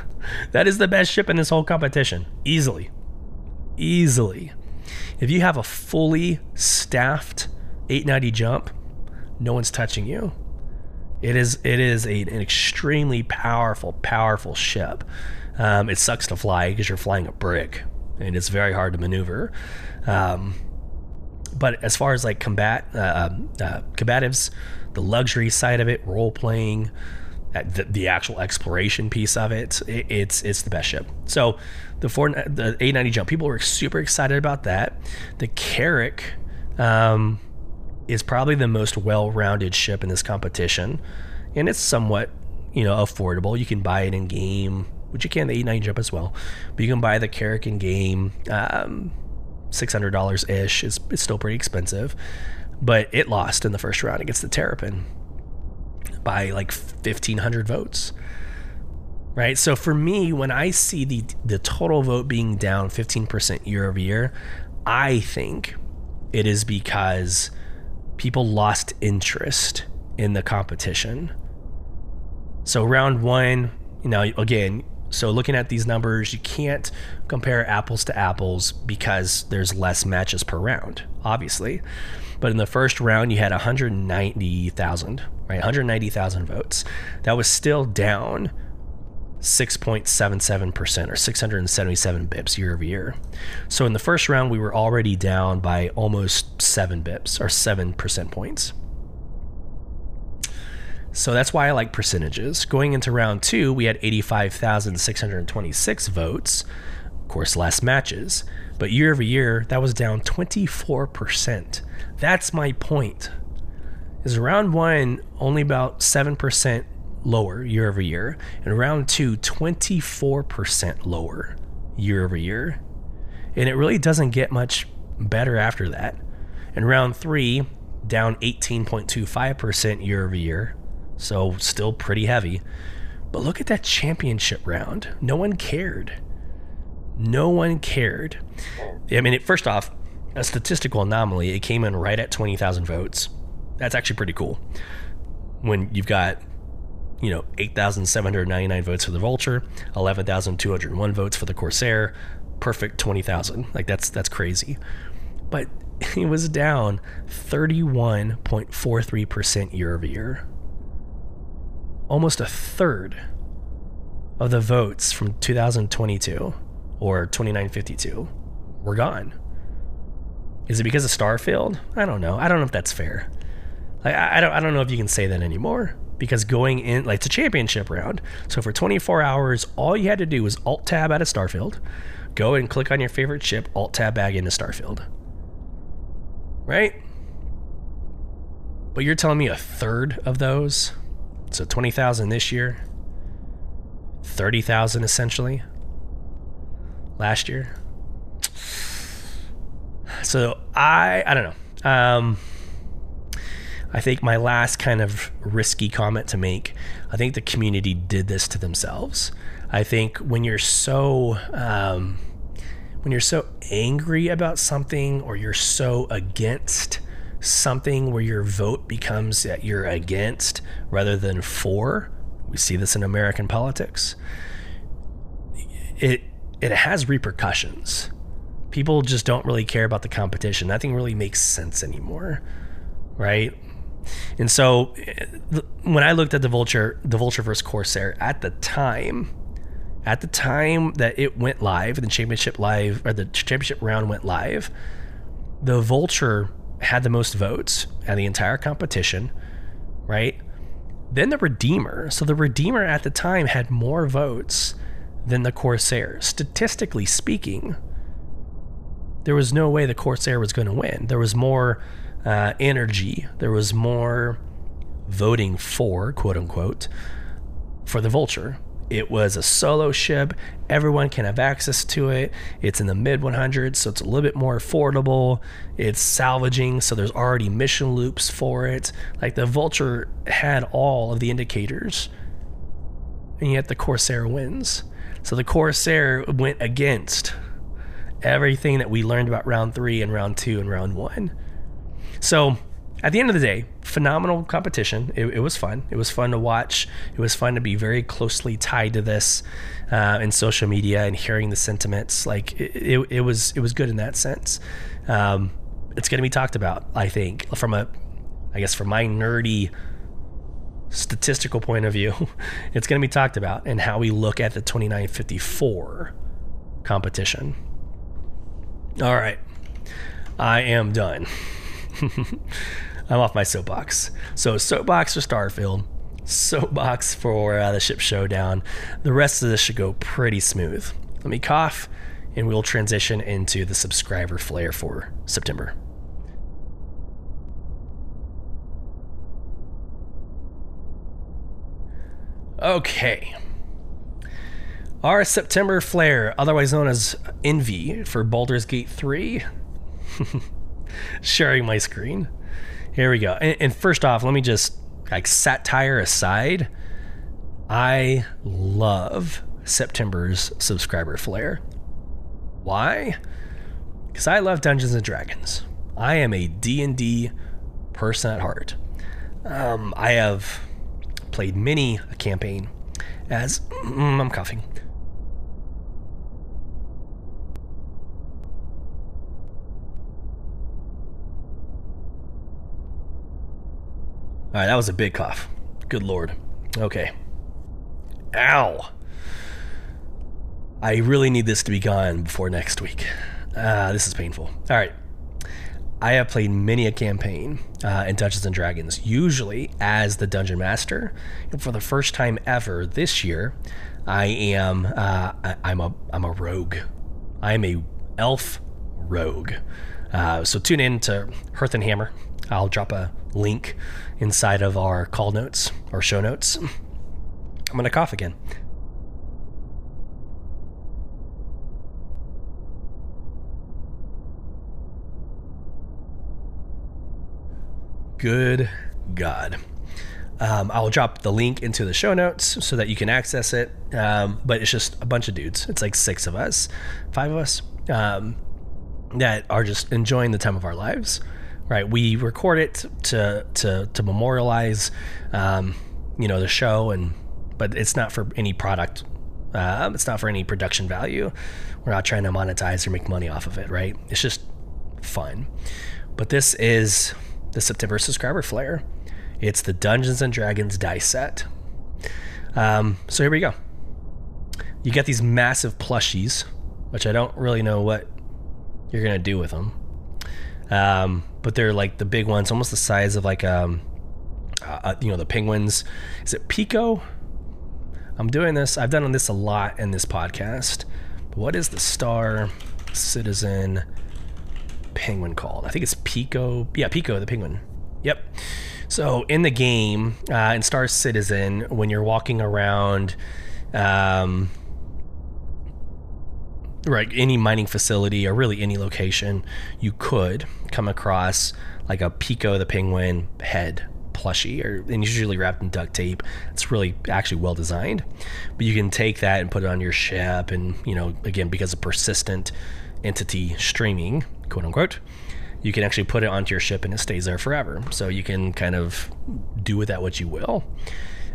A: that is the best ship in this whole competition. Easily. Easily. If you have a fully staffed 890 jump, no one's touching you. It is it is a, an extremely powerful, powerful ship. Um, it sucks to fly because you're flying a brick and it's very hard to maneuver. Um, but as far as like combat uh, um, uh, combatives, the luxury side of it, role playing, uh, the, the, actual exploration piece of it, it, it's it's the best ship. So the four the 890 jump, people were super excited about that. The Carrack um, is probably the most well-rounded ship in this competition, and it's somewhat you know affordable. You can buy it in game which you can the 89 jump as well. But you can buy the Carrack game, um, $600 ish. It's, it's still pretty expensive. But it lost in the first round against the Terrapin by like 1500 votes. Right? So for me, when I see the the total vote being down 15% year over year, I think it is because people lost interest in the competition. So round 1, you know, again, so looking at these numbers, you can't compare apples to apples because there's less matches per round, obviously. But in the first round, you had 190,000, right? 190,000 votes. That was still down 6.77% or 677 bips year over year. So in the first round, we were already down by almost 7 bips or 7 percent points. So that's why I like percentages. Going into round two, we had 85,626 votes. Of course, less matches. But year over year, that was down 24%. That's my point. Is round one only about 7% lower year over year, and round two, 24% lower year over year. And it really doesn't get much better after that. In round three, down 18.25% year over year, so still pretty heavy. But look at that championship round. No one cared. No one cared. I mean, it, first off, a statistical anomaly. It came in right at 20,000 votes. That's actually pretty cool. When you've got, you know, 8,799 votes for the Vulture, 11,201 votes for the Corsair, perfect 20,000. Like that's that's crazy. But it was down 31.43% year over year almost a third of the votes from 2022 or 2952 were gone. Is it because of Starfield? I don't know. I don't know if that's fair. Like, I, don't. I don't know if you can say that anymore because going in like it's a championship round. So for 24 hours, all you had to do was Alt Tab out of Starfield, go and click on your favorite ship, Alt Tab back into Starfield. Right? But you're telling me a third of those so 20,000 this year, 30,000 essentially last year. So I I don't know. Um, I think my last kind of risky comment to make, I think the community did this to themselves. I think when you're so um, when you're so angry about something or you're so against something where your vote becomes that you're against rather than for. We see this in American politics. It it has repercussions. People just don't really care about the competition. Nothing really makes sense anymore, right? And so, eh, when I looked at the Vulture, the Vulture versus Corsair at the time, at the time that it went live, the championship live or the championship round went live, the Vulture had the most votes at the entire competition, right? Then the Redeemer. So the Redeemer at the time had more votes than the Corsair. Statistically speaking, there was no way the Corsair was going to win. There was more uh, energy, there was more voting for, quote unquote, for the Vulture. It was a solo ship. Everyone can have access to it. It's in the mid 100s, so it's a little bit more affordable. It's salvaging, so there's already mission loops for it. Like the Vulture had all of the indicators, and yet the Corsair wins. So the Corsair went against everything that we learned about round three and round two and round one. So at the end of the day, phenomenal competition. It, it, was fun. It was fun to watch. It was fun to be very closely tied to this uh, in social media and hearing the sentiments. Like it, it, it was, it was good in that sense. Um, it's going to be talked about, I think, from a, I guess, from my nerdy statistical point of view, it's going to be talked about and how we look at the 2954 competition. All right, I am done. I'm off my soapbox. So soapbox for Starfield, soapbox for uh, the ship showdown. The rest of this should go pretty smooth. Let me cough, and we'll transition into the subscriber flare for September. Okay. Our September flare, otherwise known as Envy for Baldur's Gate 3. Sharing my screen. Here we go. And, and, first off, let me just like satire aside, I love September's subscriber flare. Why? Because I love Dungeons and Dragons. I am a D&D person at heart. Um, I have played many a campaign as mm, I'm coughing. All right, that was a big cough. Good lord. Okay. Ow. I really need this to be gone before next week. Uh, this is painful. All right. I have played many a campaign uh, in Dungeons and Dragons, usually as the dungeon master. And for the first time ever this year, I am uh, I, am a I'm a rogue. I am a elf rogue. Uh, so tune in to Hearth and Hammer. I'll drop a link inside of our call notes or show notes. I'm gonna cough again. Good God. Um, I'll drop the link into the show notes so that you can access it. Um, but it's just a bunch of dudes. It's like six of us, five of us, um, that are just enjoying the time of our lives. Right? We record it to to to memorialize, um, you know, the show, and but it's not for any product. Uh, it's not for any production value. We're not trying to monetize or make money off of it. Right? It's just fun. But this is the September subscriber flare. It's the Dungeons and Dragons dice set. Um, so here we go. You get these massive plushies, which I don't really know what you're gonna do with them. Um, but they're like the big ones, almost the size of like um, uh, uh you know, the penguins. Is it Pico? I'm doing this. I've done on this a lot in this podcast. But what is the Star Citizen? penguin called? I think it's Pico. Yeah, Pico the penguin. Yep. So in the game, uh, in Star Citizen, when you're walking around, um, right, any mining facility or really any location, you could come across like a Pico the penguin head plushie, or and usually wrapped in duct tape. It's really actually well designed, but you can take that and put it on your ship, and you know, again, because of persistent entity streaming, quote unquote, you can actually put it onto your ship and it stays there forever. So you can kind of do with that what you will.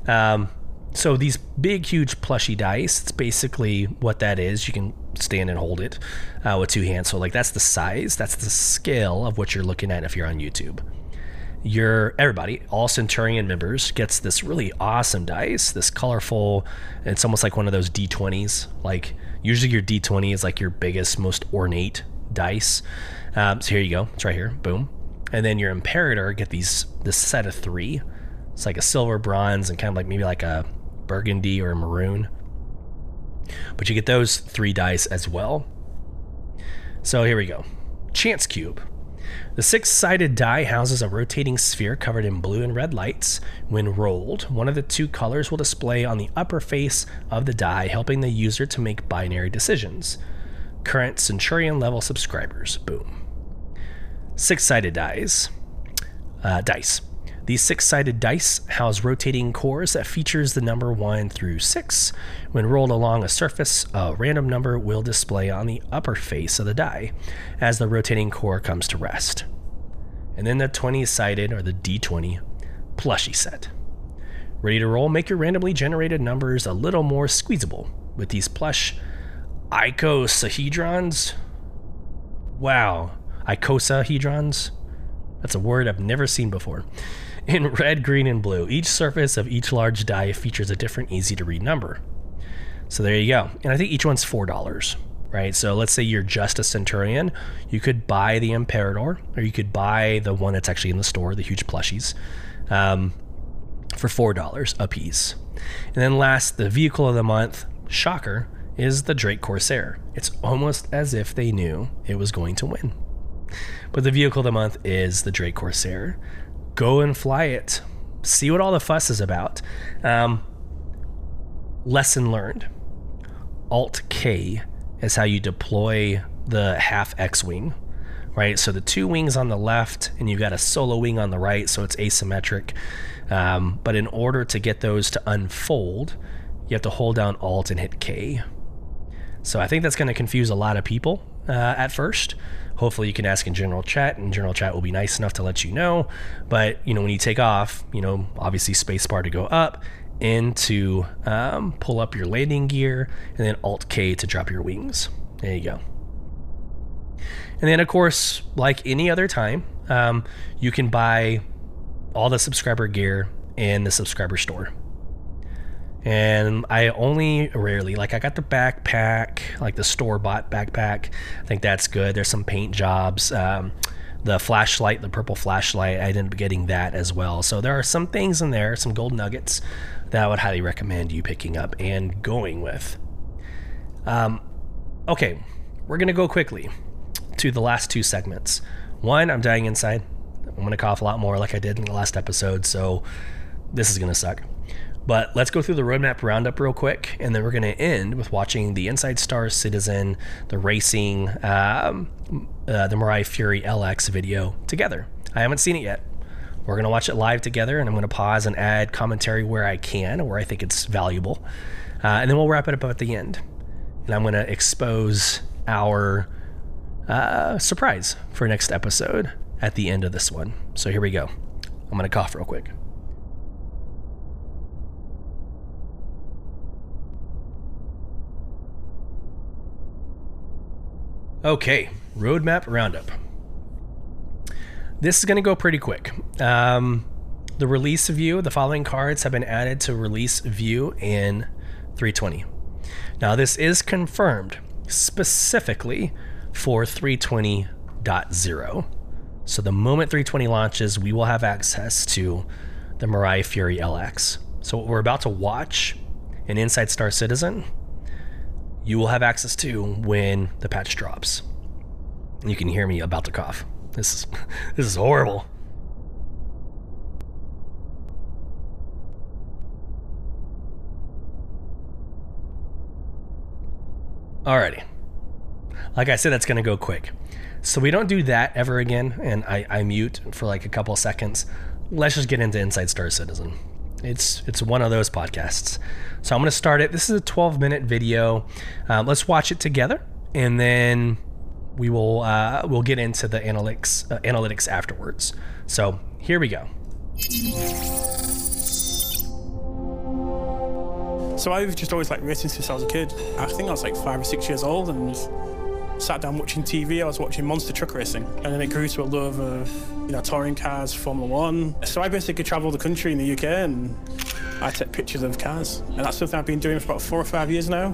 A: Um, so these big, huge plushy dice, it's basically what that is. You can stand and hold it uh, with two hands. So like that's the size, that's the scale of what you're looking at if you're on YouTube. Your everybody, all Centurion members, gets this really awesome dice, this colorful. It's almost like one of those D20s. Like usually your D20 is like your biggest, most ornate dice. Um, so here you go. It's right here. Boom. And then your Imperator get these this set of three. It's like a silver, bronze, and kind of like maybe like a burgundy or a maroon. But you get those three dice as well. So here we go. Chance Cube. The six sided die houses a rotating sphere covered in blue and red lights. When rolled, one of the two colors will display on the upper face of the die, helping the user to make binary decisions current Centurion level subscribers. Boom. Six sided dice. Uh, dice. These six sided dice house rotating cores that features the number 1 through 6. When rolled along a surface, a random number will display on the upper face of the die as the rotating core comes to rest. And then the 20 sided, or the D20, plushie set. Ready to roll? Make your randomly generated numbers a little more squeezable with these plush icosahedrons. Wow, icosahedrons. That's a word I've never seen before. In red, green, and blue, each surface of each large die features a different easy to read number. So there you go. And I think each one's $4, right? So let's say you're just a Centurion. You could buy the Imperator, or you could buy the one that's actually in the store, the huge plushies, um, for $4 a piece. And then last, the vehicle of the month, shocker, is the Drake Corsair. It's almost as if they knew it was going to win. But the vehicle of the month is the Drake Corsair. Go and fly it. See what all the fuss is about. Um, lesson learned Alt K is how you deploy the half X Wing right? So the two wings on the left, and you've got a solo wing on the right, so it's asymmetric. Um, but in order to get those to unfold, you have to hold down Alt and hit K. So I think that's going to confuse a lot of people uh, at first. Hopefully, you can ask in general chat, and general chat will be nice enough to let you know. But you know, when you take off, you know, obviously spacebar to go up, and to um, pull up your landing gear, and then Alt K to drop your wings. There you go. And then, of course, like any other time, um, you can buy all the subscriber gear in the subscriber store. And I only rarely, like, I got the backpack, like the store bought backpack. I think that's good. There's some paint jobs. Um, the flashlight, the purple flashlight, I ended up getting that as well. So there are some things in there, some gold nuggets that I would highly recommend you picking up and going with. Um, okay, we're to go quickly to the last two segments. One, I'm dying inside. I'm to cough a lot more like I did in the last episode, so this is to suck. But let's go through the roadmap roundup real quick, and then we're going to end with watching the Inside Star Citizen, the racing, um, uh, the Mirai Fury LX video together. I haven't seen it yet. We're going to watch it live together, and I'm going to pause and add commentary where I can, where I think it's valuable. Uh, and then we'll wrap it up at the end. And I'm going to expose our uh, surprise for next episode at the end of this one. So here we go. I'm going to cough real quick. Okay, roadmap roundup. This is going to go pretty quick. Um, the release view, the following cards have been added to release view in 320. Now, this is confirmed specifically for 320.0. So, the moment 320 launches, we will have access to the Mirai Fury LX. So, what we're about to watch in Inside Star Citizen you will have access to when the patch drops. You can hear me about to cough. This is this is horrible. Alrighty. Like I said, that's gonna go quick. So we don't do that ever again, and I, I mute for like a couple seconds. Let's just get into Inside Star Citizen. It's it's one of those podcasts. So I'm going to start it. This is a 12 minute video. Um, let's watch it together, and then we will uh, we'll get into the analytics uh, analytics afterwards. So here we go.
B: So I've just always like racing since I was a kid. I think I was like five or six years old and sat down watching TV. I was watching monster truck racing, and then it grew to a love of you know touring cars, Formula One. So I basically travel the country in the UK and I take pictures of cars, and that's something I've been doing for about four or five years now.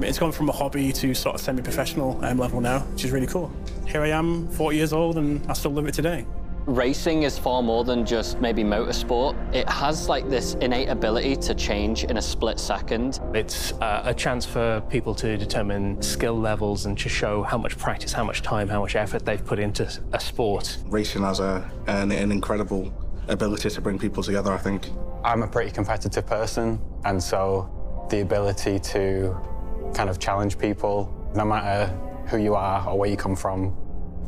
B: It's gone from a hobby to sort of semi-professional um, level now, which is really cool. Here I am, 40 years old, and I still live it today.
C: Racing is far more than just maybe motorsport. It has like this innate ability to change in a split second.
D: It's uh, a chance for people to determine skill levels and to show how much practice, how much time, how much effort they've put into a sport.
E: Racing has a, an, an incredible ability to bring people together, I think.
F: I'm a pretty competitive person, and so the ability to kind of challenge people, no matter who you are or where you come from,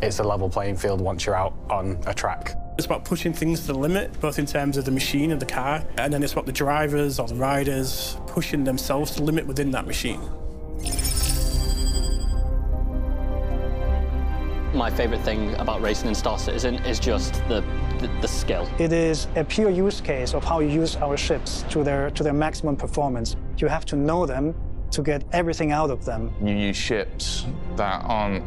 F: it's a level playing field once you're out on a track.
B: It's about pushing things to the limit, both in terms of the machine and the car, and then it's about the drivers or the riders pushing themselves to the limit within that machine.
C: My favorite thing about racing in Star Citizen is just the, the, the skill.
G: It is a pure use case of how you use our ships to their to their maximum performance. You have to know them to get everything out of them.
H: You use ships that aren't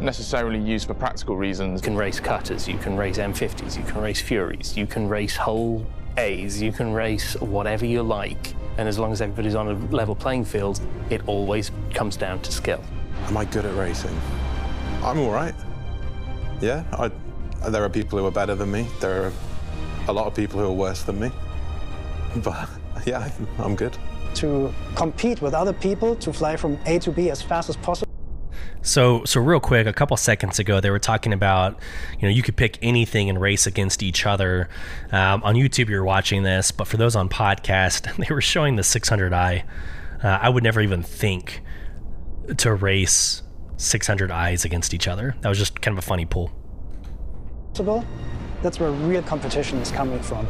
H: necessarily used for practical reasons.
D: You can race cutters, you can race M50s, you can race Furies, you can race Hull A's, you can race whatever you like. And as long as everybody's on a level playing field, it always comes down to skill.
I: Am I good at racing? I'm all right. Yeah, I, there are people who are better than me. There are a lot of people who are worse than me. But yeah, I'm good.
G: To compete with other people to fly from A to B as fast as possible.
A: So, so real quick, a couple seconds ago, they were talking about, you know, you could pick anything and race against each other. Um, on YouTube, you're watching this, but for those on podcast, they were showing the 600i. Uh, I would never even think to race 600i's against each other. That was just kind of a funny pull.
G: That's where real competition is coming from.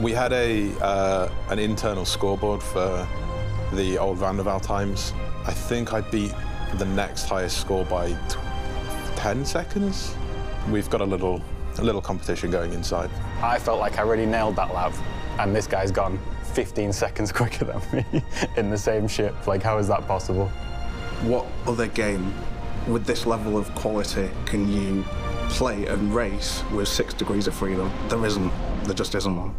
I: We had a uh, an internal scoreboard for the old Vanderval times. I think I beat the next highest score by 10 seconds. We've got a little a little competition going inside.
F: I felt like I really nailed that lap, and this guy's gone 15 seconds quicker than me in the same ship. Like, how is that possible?
E: What other game with this level of quality can you play and race with six degrees of freedom? There isn't. There just isn't one.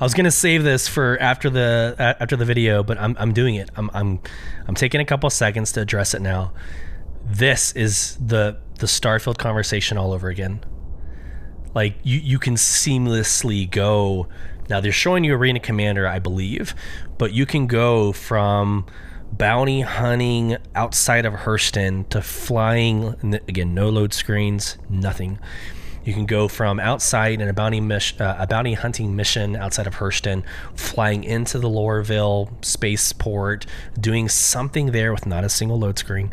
A: I was gonna save this for after the after the video, but I'm, I'm doing it. I'm, I'm I'm taking a couple seconds to address it now. This is the the Starfield conversation all over again. Like you you can seamlessly go. Now they're showing you Arena Commander, I believe, but you can go from bounty hunting outside of Hurston to flying. Again, no load screens, nothing. You can go from outside in a bounty mission, uh, a bounty hunting mission outside of Hurston, flying into the Lorville spaceport, doing something there with not a single load screen,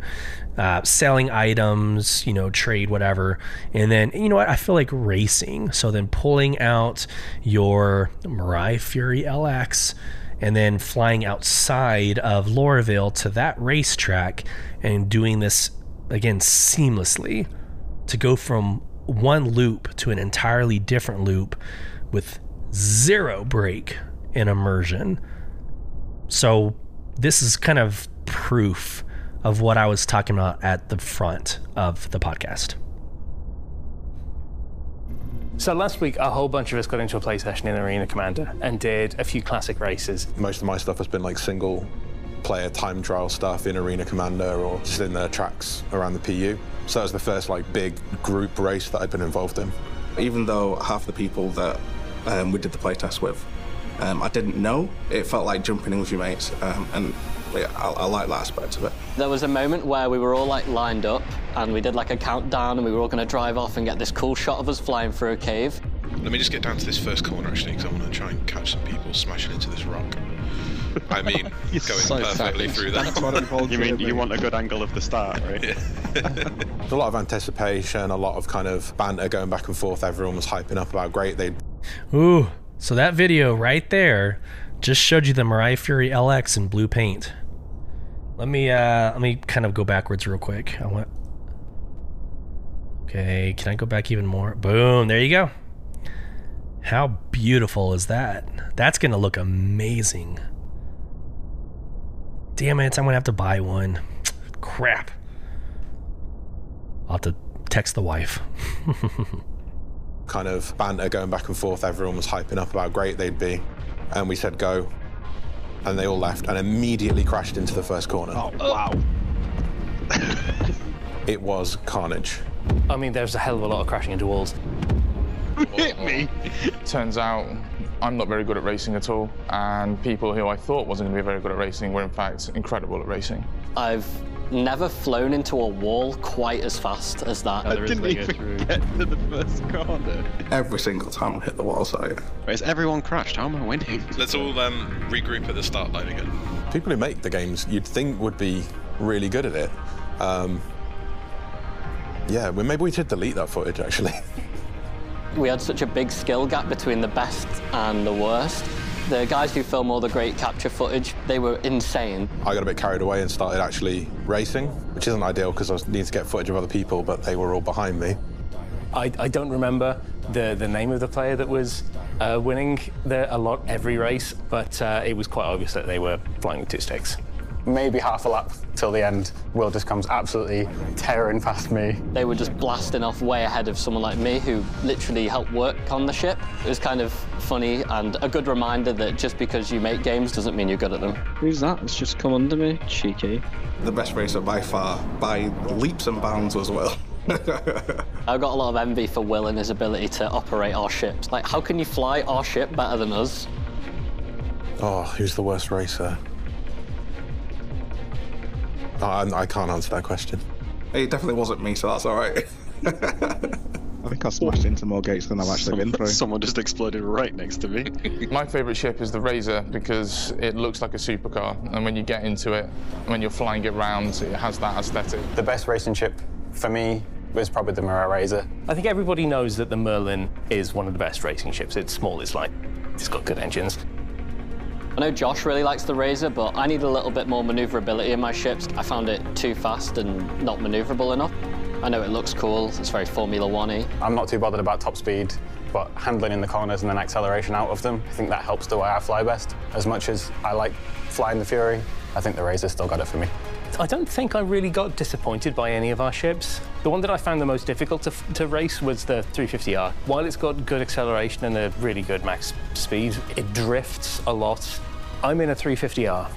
A: uh, selling items, you know, trade whatever, and then you know what? I feel like racing. So then pulling out your Mirai Fury LX and then flying outside of Lorville to that racetrack and doing this again seamlessly to go from one loop to an entirely different loop with zero break in immersion. So this is kind of proof of what I was talking about at the front of the podcast.
D: So last week, a whole bunch of us got into a play session in Arena Commander and did a few classic races.
I: Most of my stuff has been like single player time trial stuff in Arena Commander or just in the tracks around the PU. So that was the first like big group race that I'd been involved in.
E: Even though half the people that um, we did the playtest with, um, I didn't know, it felt like jumping in with your mates, um, and yeah, I, I like that aspect of it.
C: There was a moment where we were all like lined up and we did like a countdown and we were all going to drive off and get this cool shot of us flying through a cave.
J: Let me just get down to this first corner actually, because I want to try and catch some people smashing into this rock. I mean, going
K: so
J: perfectly
K: savage.
J: through that.
K: That's what involved You mean you want a good angle of the start, right?
I: There's a lot of anticipation, a lot of kind of banter going back and forth. Everyone was hyping up about great. They
A: Ooh, so that video right there just showed you the Mirai Fury LX in blue paint. Let me uh let me kind of go backwards real quick. I want Okay, can I go back even more? Boom, there you go. How beautiful is that? That's going to look amazing. Damn it, I'm going to have to buy one. Crap. I'll have to text the wife.
I: kind of banter going back and forth. Everyone was hyping up about how great they'd be. And we said go. And they all left and immediately crashed into the first corner.
K: Oh, oh. wow.
I: It was carnage.
D: I mean, there's a hell of a lot of crashing into walls.
H: hit me. Turns out I'm not very good at racing at all, and people who I thought wasn't going to be very good at racing were in fact incredible at racing.
C: I've never flown into a wall quite as fast as that.
K: I didn't even get to the first corner.
E: Every single time I hit the wall, so yeah.
K: Has everyone crashed? How am I winning?
J: Let's all um, regroup at the start line again.
I: People who make the games you'd think would be really good at it. Um, yeah, well, maybe we should delete that footage actually.
C: We had such a big skill gap between the best and the worst. The guys who film all the great capture footage, they were insane.
I: I got a bit carried away and started actually racing, which isn't ideal because I was needing to get footage of other people, but they were all behind me.
D: I, I don't remember the, the name of the player that was uh, winning the, a lot every race, but uh, it was quite obvious that they were flying with two sticks.
F: Maybe half a lap till the end, Will just comes absolutely tearing past me.
C: They were just blasting off way ahead of someone like me who literally helped work on the ship. It was kind of funny and a good reminder that just because you make games doesn't mean you're good at them.
K: Who's that? It's just come under me. Cheeky.
E: The best racer by far, by leaps and bounds as well.
C: I've got a lot of envy for Will and his ability to operate our ships. Like, how can you fly our ship better than us?
I: Oh, who's the worst racer? I, I can't answer that question.
E: It definitely wasn't me, so that's all right.
L: I think I smashed into more gates than I've actually been through.
K: Someone just exploded right next to me.
H: My favourite ship is the Razor because it looks like a supercar, and when you get into it, when you're flying it round, it has that aesthetic.
F: The best racing ship for me was probably the Mirror Razor.
D: I think everybody knows that the Merlin is one of the best racing ships. It's small, it's light, it's got good engines.
C: I know Josh really likes the Razor, but I need a little bit more maneuverability in my ships. I found it too fast and not maneuverable enough. I know it looks cool, it's very Formula One-y.
F: I'm not too bothered about top speed, but handling in the corners and then acceleration out of them, I think that helps the way I fly best. As much as I like flying the Fury, I think the Razor still got it for me.
D: I don't think I really got disappointed by any of our ships. The one that I found the most difficult to, to race was the 350R. While it's got good acceleration and a really good max speed, it drifts a lot. I'm in a 350R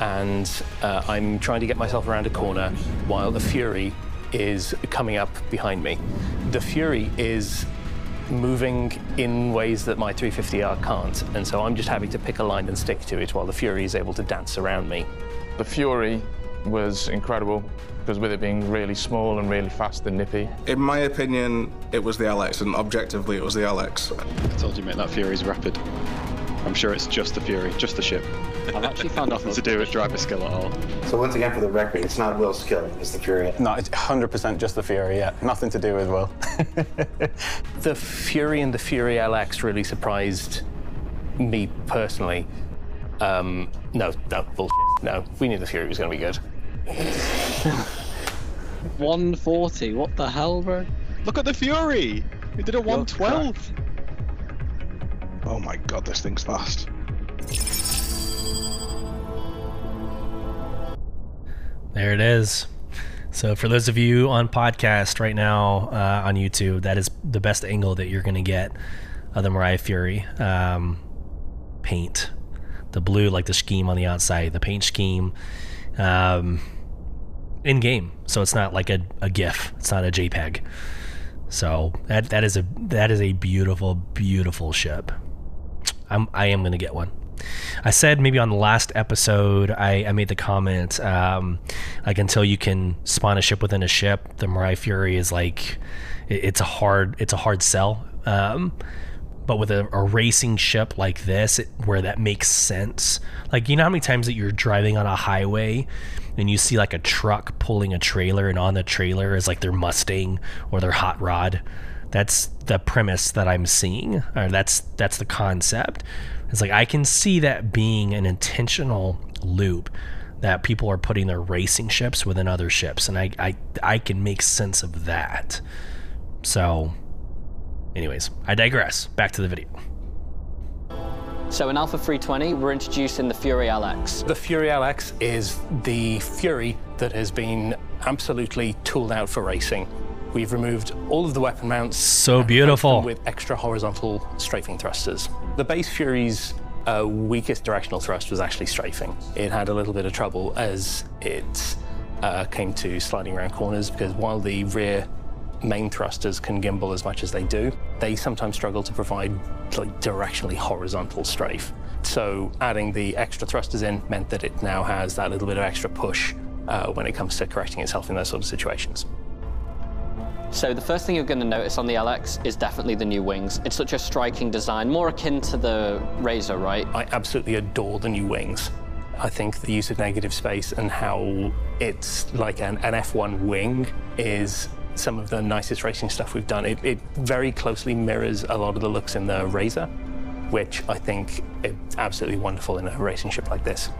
D: and uh, I'm trying to get myself around a corner while the Fury is coming up behind me. The Fury is moving in ways that my 350R can't, and so I'm just having to pick a line and stick to it while the Fury is able to dance around me.
H: The Fury was incredible because with it being really small and really fast and nippy.
E: In my opinion, it was the LX, and objectively, it was the LX.
K: I told you, mate, that Fury's rapid. I'm sure it's just the Fury, just the ship.
C: I've actually found
K: nothing to do with driver skill at all.
M: So once again, for the record, it's not Will's skill, it's the Fury.
F: No, it's 100% just the Fury, yeah. Nothing to do with Will.
D: the Fury and the Fury LX really surprised me personally. Um, no, no, bullshit. No, we knew the Fury was going to be good.
K: 140, what the hell, bro? Look at the Fury! It did a 112!
L: Oh my god, this thing's fast.
A: There it is. So for those of you on podcast right now uh, on YouTube, that is the best angle that you're going to get of the Mirai Fury um, paint. The blue, like the scheme on the outside, the paint scheme um, in game. So it's not like a, a GIF. It's not a JPEG. So that that is a that is a beautiful, beautiful ship. I'm I am gonna get one. I said maybe on the last episode, I, I made the comment um, like until you can spawn a ship within a ship, the Mirai Fury is like it, it's a hard it's a hard sell. Um, but with a, a, racing ship like this, it, where that makes sense, like you know how many times that you're driving on a highway and you see like a truck pulling a trailer, and on the trailer is like their Mustang or their hot rod. That's the premise that I'm seeing, or that's that's the concept. It's like I can see that being an intentional loop that people are putting their racing ships within other ships, and I I, I can make sense of that. So, anyways, I digress. Back to the video.
C: So in Alpha 320, we're introducing the Fury LX.
D: The Fury LX is the Fury that has been absolutely tooled out for racing. We've removed all of the weapon mounts.
A: So beautiful.
D: With extra horizontal strafing thrusters. The base Fury's uh, weakest directional thrust was actually strafing. It had a little bit of trouble as it uh, came to sliding around corners because while the rear main thrusters can gimbal as much as they do, they sometimes struggle to provide like directionally horizontal strafe. So adding the extra thrusters in meant that it now has that little bit of extra push uh, when it comes to correcting itself in those sort of situations.
C: So the first thing you're going to notice on the LX is definitely the new wings. It's such a striking design, more akin to the Razor, right?
D: I absolutely adore the new wings. I think the use of negative space and how it's like an, an F1 wing is some of the nicest racing stuff we've done. It, it, very closely mirrors a lot of the looks in the Razor, which I think is absolutely wonderful in a racing ship like this.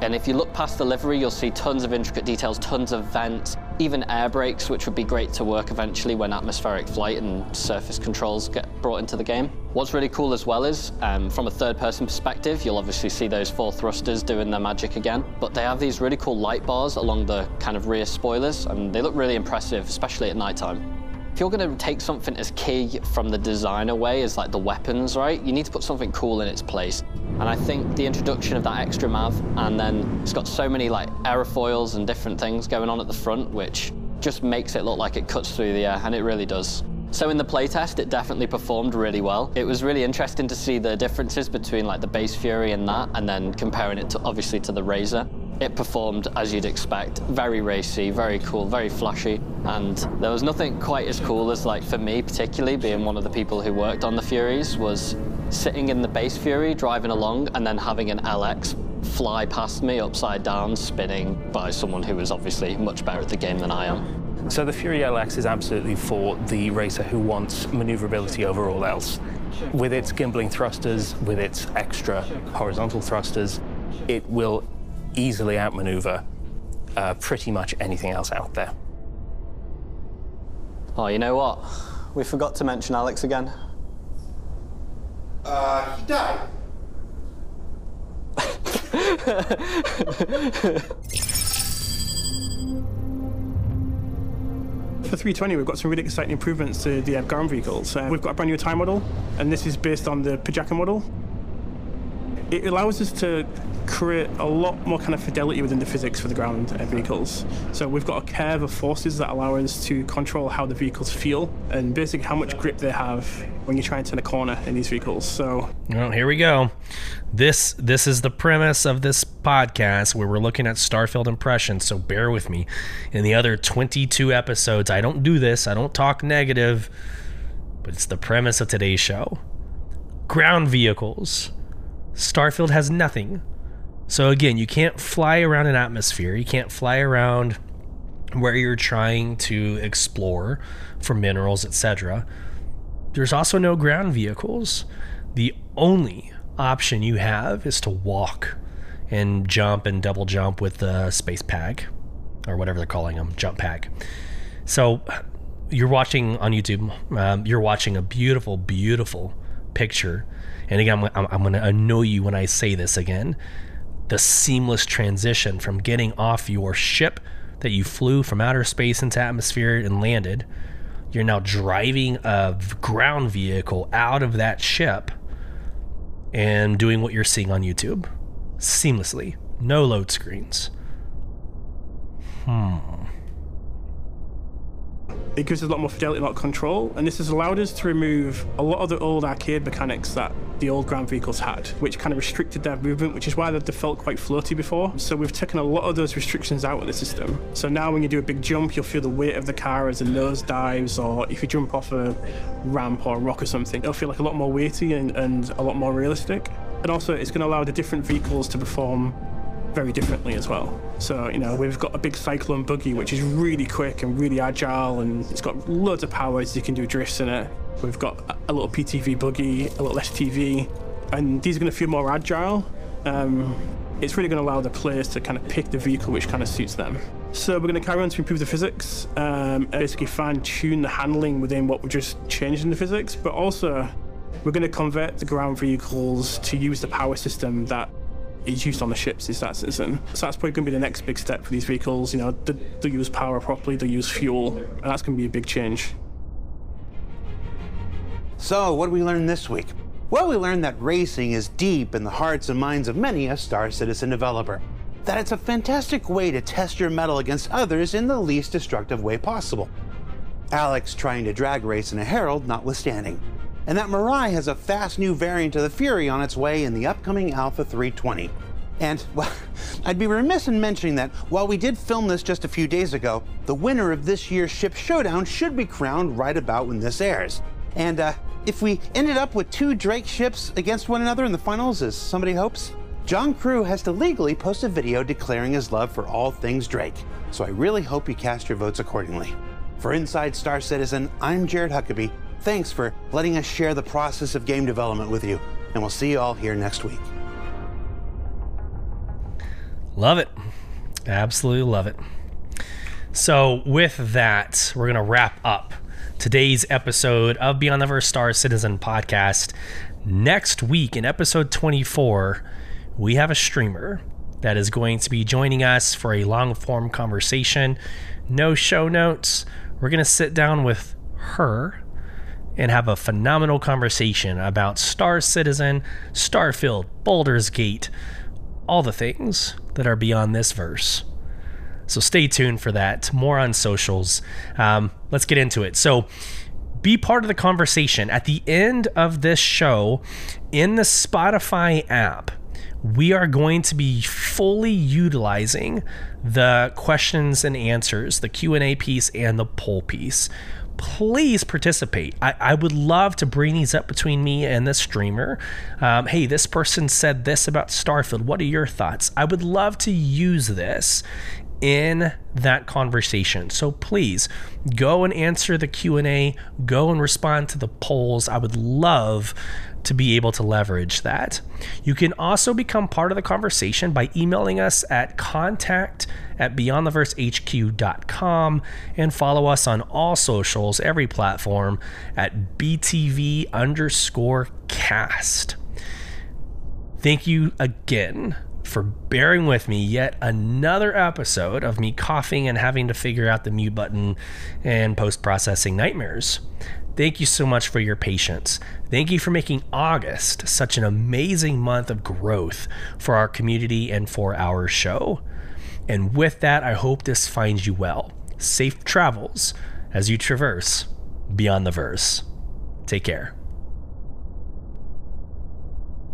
C: And if you look past the livery, you'll see tons of intricate details, tons of vents, even air brakes, which would be great to work eventually when atmospheric flight and surface controls get brought into the game. What's really cool as well is, um, from a third-person perspective, you'll obviously see those four thrusters doing their magic again, but they have these really cool light bars along the kind of rear spoilers, and they look really impressive, especially at nighttime. If you're going to take something as key from the design away as like the weapons, right, you need to put something cool in its place. And I think the introduction of that extra mav, and then it's got so many like aerofoils and different things going on at the front, which just makes it look like it cuts through the air, and it really does. So in the playtest, it definitely performed really well. It was really interesting to see the differences between like the base Fury and that, and then comparing it to obviously to the Razor. It performed as you'd expect, very racy, very cool, very flashy, and there was nothing quite as cool as like for me particularly being one of the people who worked on the Furies was sitting in the base Fury driving along and then having an LX fly past me upside down spinning by someone who was obviously much better at the game than I am.
D: So the Fury LX is absolutely for the racer who wants maneuverability over all else. With its gimbling thrusters, with its extra horizontal thrusters, it will easily outmaneuver uh, pretty much anything else out there.
C: Oh, you know what? We forgot to mention Alex again.
M: Uh, he died.
B: For 320, we've got some really exciting improvements to the uh, vehicles. Uh, we've got a brand new tie model, and this is based on the Pacejka model. It allows us to create a lot more kind of fidelity within the physics for the ground vehicles. So we've got a curve of forces that allow us to control how the vehicles feel and basically how much grip they have when you try and turn a corner in these vehicles. So
A: Well, here we go. This this is the premise of this podcast where we're looking at Starfield impressions, so bear with me. In the other 22 episodes, I don't do this. I don't talk negative, but it's the premise of today's show. Ground vehicles. Starfield has nothing. So again, you can't fly around an atmosphere. You can't fly around where you're trying to explore for minerals, etc. There's also no ground vehicles. The only option you have is to walk and jump and double jump with the space pack or whatever they're calling them, jump pack. So you're watching on YouTube, um, you're watching a beautiful, beautiful picture. And again, I'm, I'm going to annoy you when I say this again. The seamless transition from getting off your ship that you flew from outer space into atmosphere and landed. You're now driving a ground vehicle out of that ship and doing what you're seeing on YouTube seamlessly. No load screens. Hmm.
B: It gives us a lot more fidelity, a lot of control, and this has allowed us to remove a lot of the old arcade mechanics that the old ground vehicles had, which kind of restricted their movement, which is why they felt quite floaty before. So we've taken a lot of those restrictions out of the system. So now when you do a big jump, you'll feel the weight of the car as the nose dives, or if you jump off a ramp or a rock or something, it'll feel like a lot more weighty and, and a lot more realistic. And also, it's going to allow the different vehicles to perform very differently as well. So, you know, we've got a big Cyclone buggy, which is really quick and really agile, and it's got loads of powers. You can do drifts in it. We've got a- little PTV buggy, a little STV, and these are going to feel more agile. Um, it's really going to allow the players to kind of pick the vehicle which kind of suits them. So we're going to carry on to improve the physics, um, basically fine tune the handling within what we just changed in the physics, but also we're going to convert the ground vehicles to use the power system that is used on the ships is that citizen. So that's probably going to be the next big step for these vehicles. You know, they, they use power properly, they use fuel, and that's going to be a big change.
N: So, what did we learn this week? Well, we learned that racing is deep in the hearts and minds of many a Star Citizen developer. That it's a fantastic way to test your mettle against others in the least destructive way possible. Alex trying to drag race in a Herald notwithstanding. And that Mirai has a fast new variant of the Fury on its way in the upcoming Alpha 320. And, well, I'd be remiss in mentioning that while we did film this just a few days ago, the winner of this year's Ship Showdown should be crowned right about when this airs. And, uh, if we ended up with two Drake ships against one another in the finals, as somebody hopes, John Crewe has to legally post a video declaring his love for all things Drake. So I really hope you cast your votes accordingly. For Inside Star Citizen, I'm Jared Huckabee. Thanks for letting us share the process of game development with you, and we'll see you all here next week.
A: Love it. Absolutely love it. So, with that, we're going to wrap up today's episode of Beyond the Verse Star Citizen podcast. Next week, in episode 24, we have a streamer that is going to be joining us for a long form conversation. No show notes. We're going to sit down with her and have a phenomenal conversation about Star Citizen, Starfield, Baldur's Gate, all the things that are beyond this verse. So stay tuned for that. More on socials. Um, let's get into it. So be part of the conversation. At the end of this show, in the Spotify app, we are going to be fully utilizing the questions and answers, the Q&A piece and the poll piece. Please participate. I, I would love to bring these up between me and the streamer. Um, hey, this person said this about Starfield. What are your thoughts? I would love to use this in that conversation. So please go and answer the Q&A, go and respond to the polls. I would love to be able to leverage that. You can also become part of the conversation by emailing us at contact at beyondtheversehq.com and follow us on all socials, every platform at BTV underscore cast. Thank you again for bearing with me yet another episode of me coughing and having to figure out the mute button and post processing nightmares. Thank you so much for your patience. Thank you for making August such an amazing month of growth for our community and for our show. And with that, I hope this finds you well. Safe travels as you traverse beyond the verse. Take care.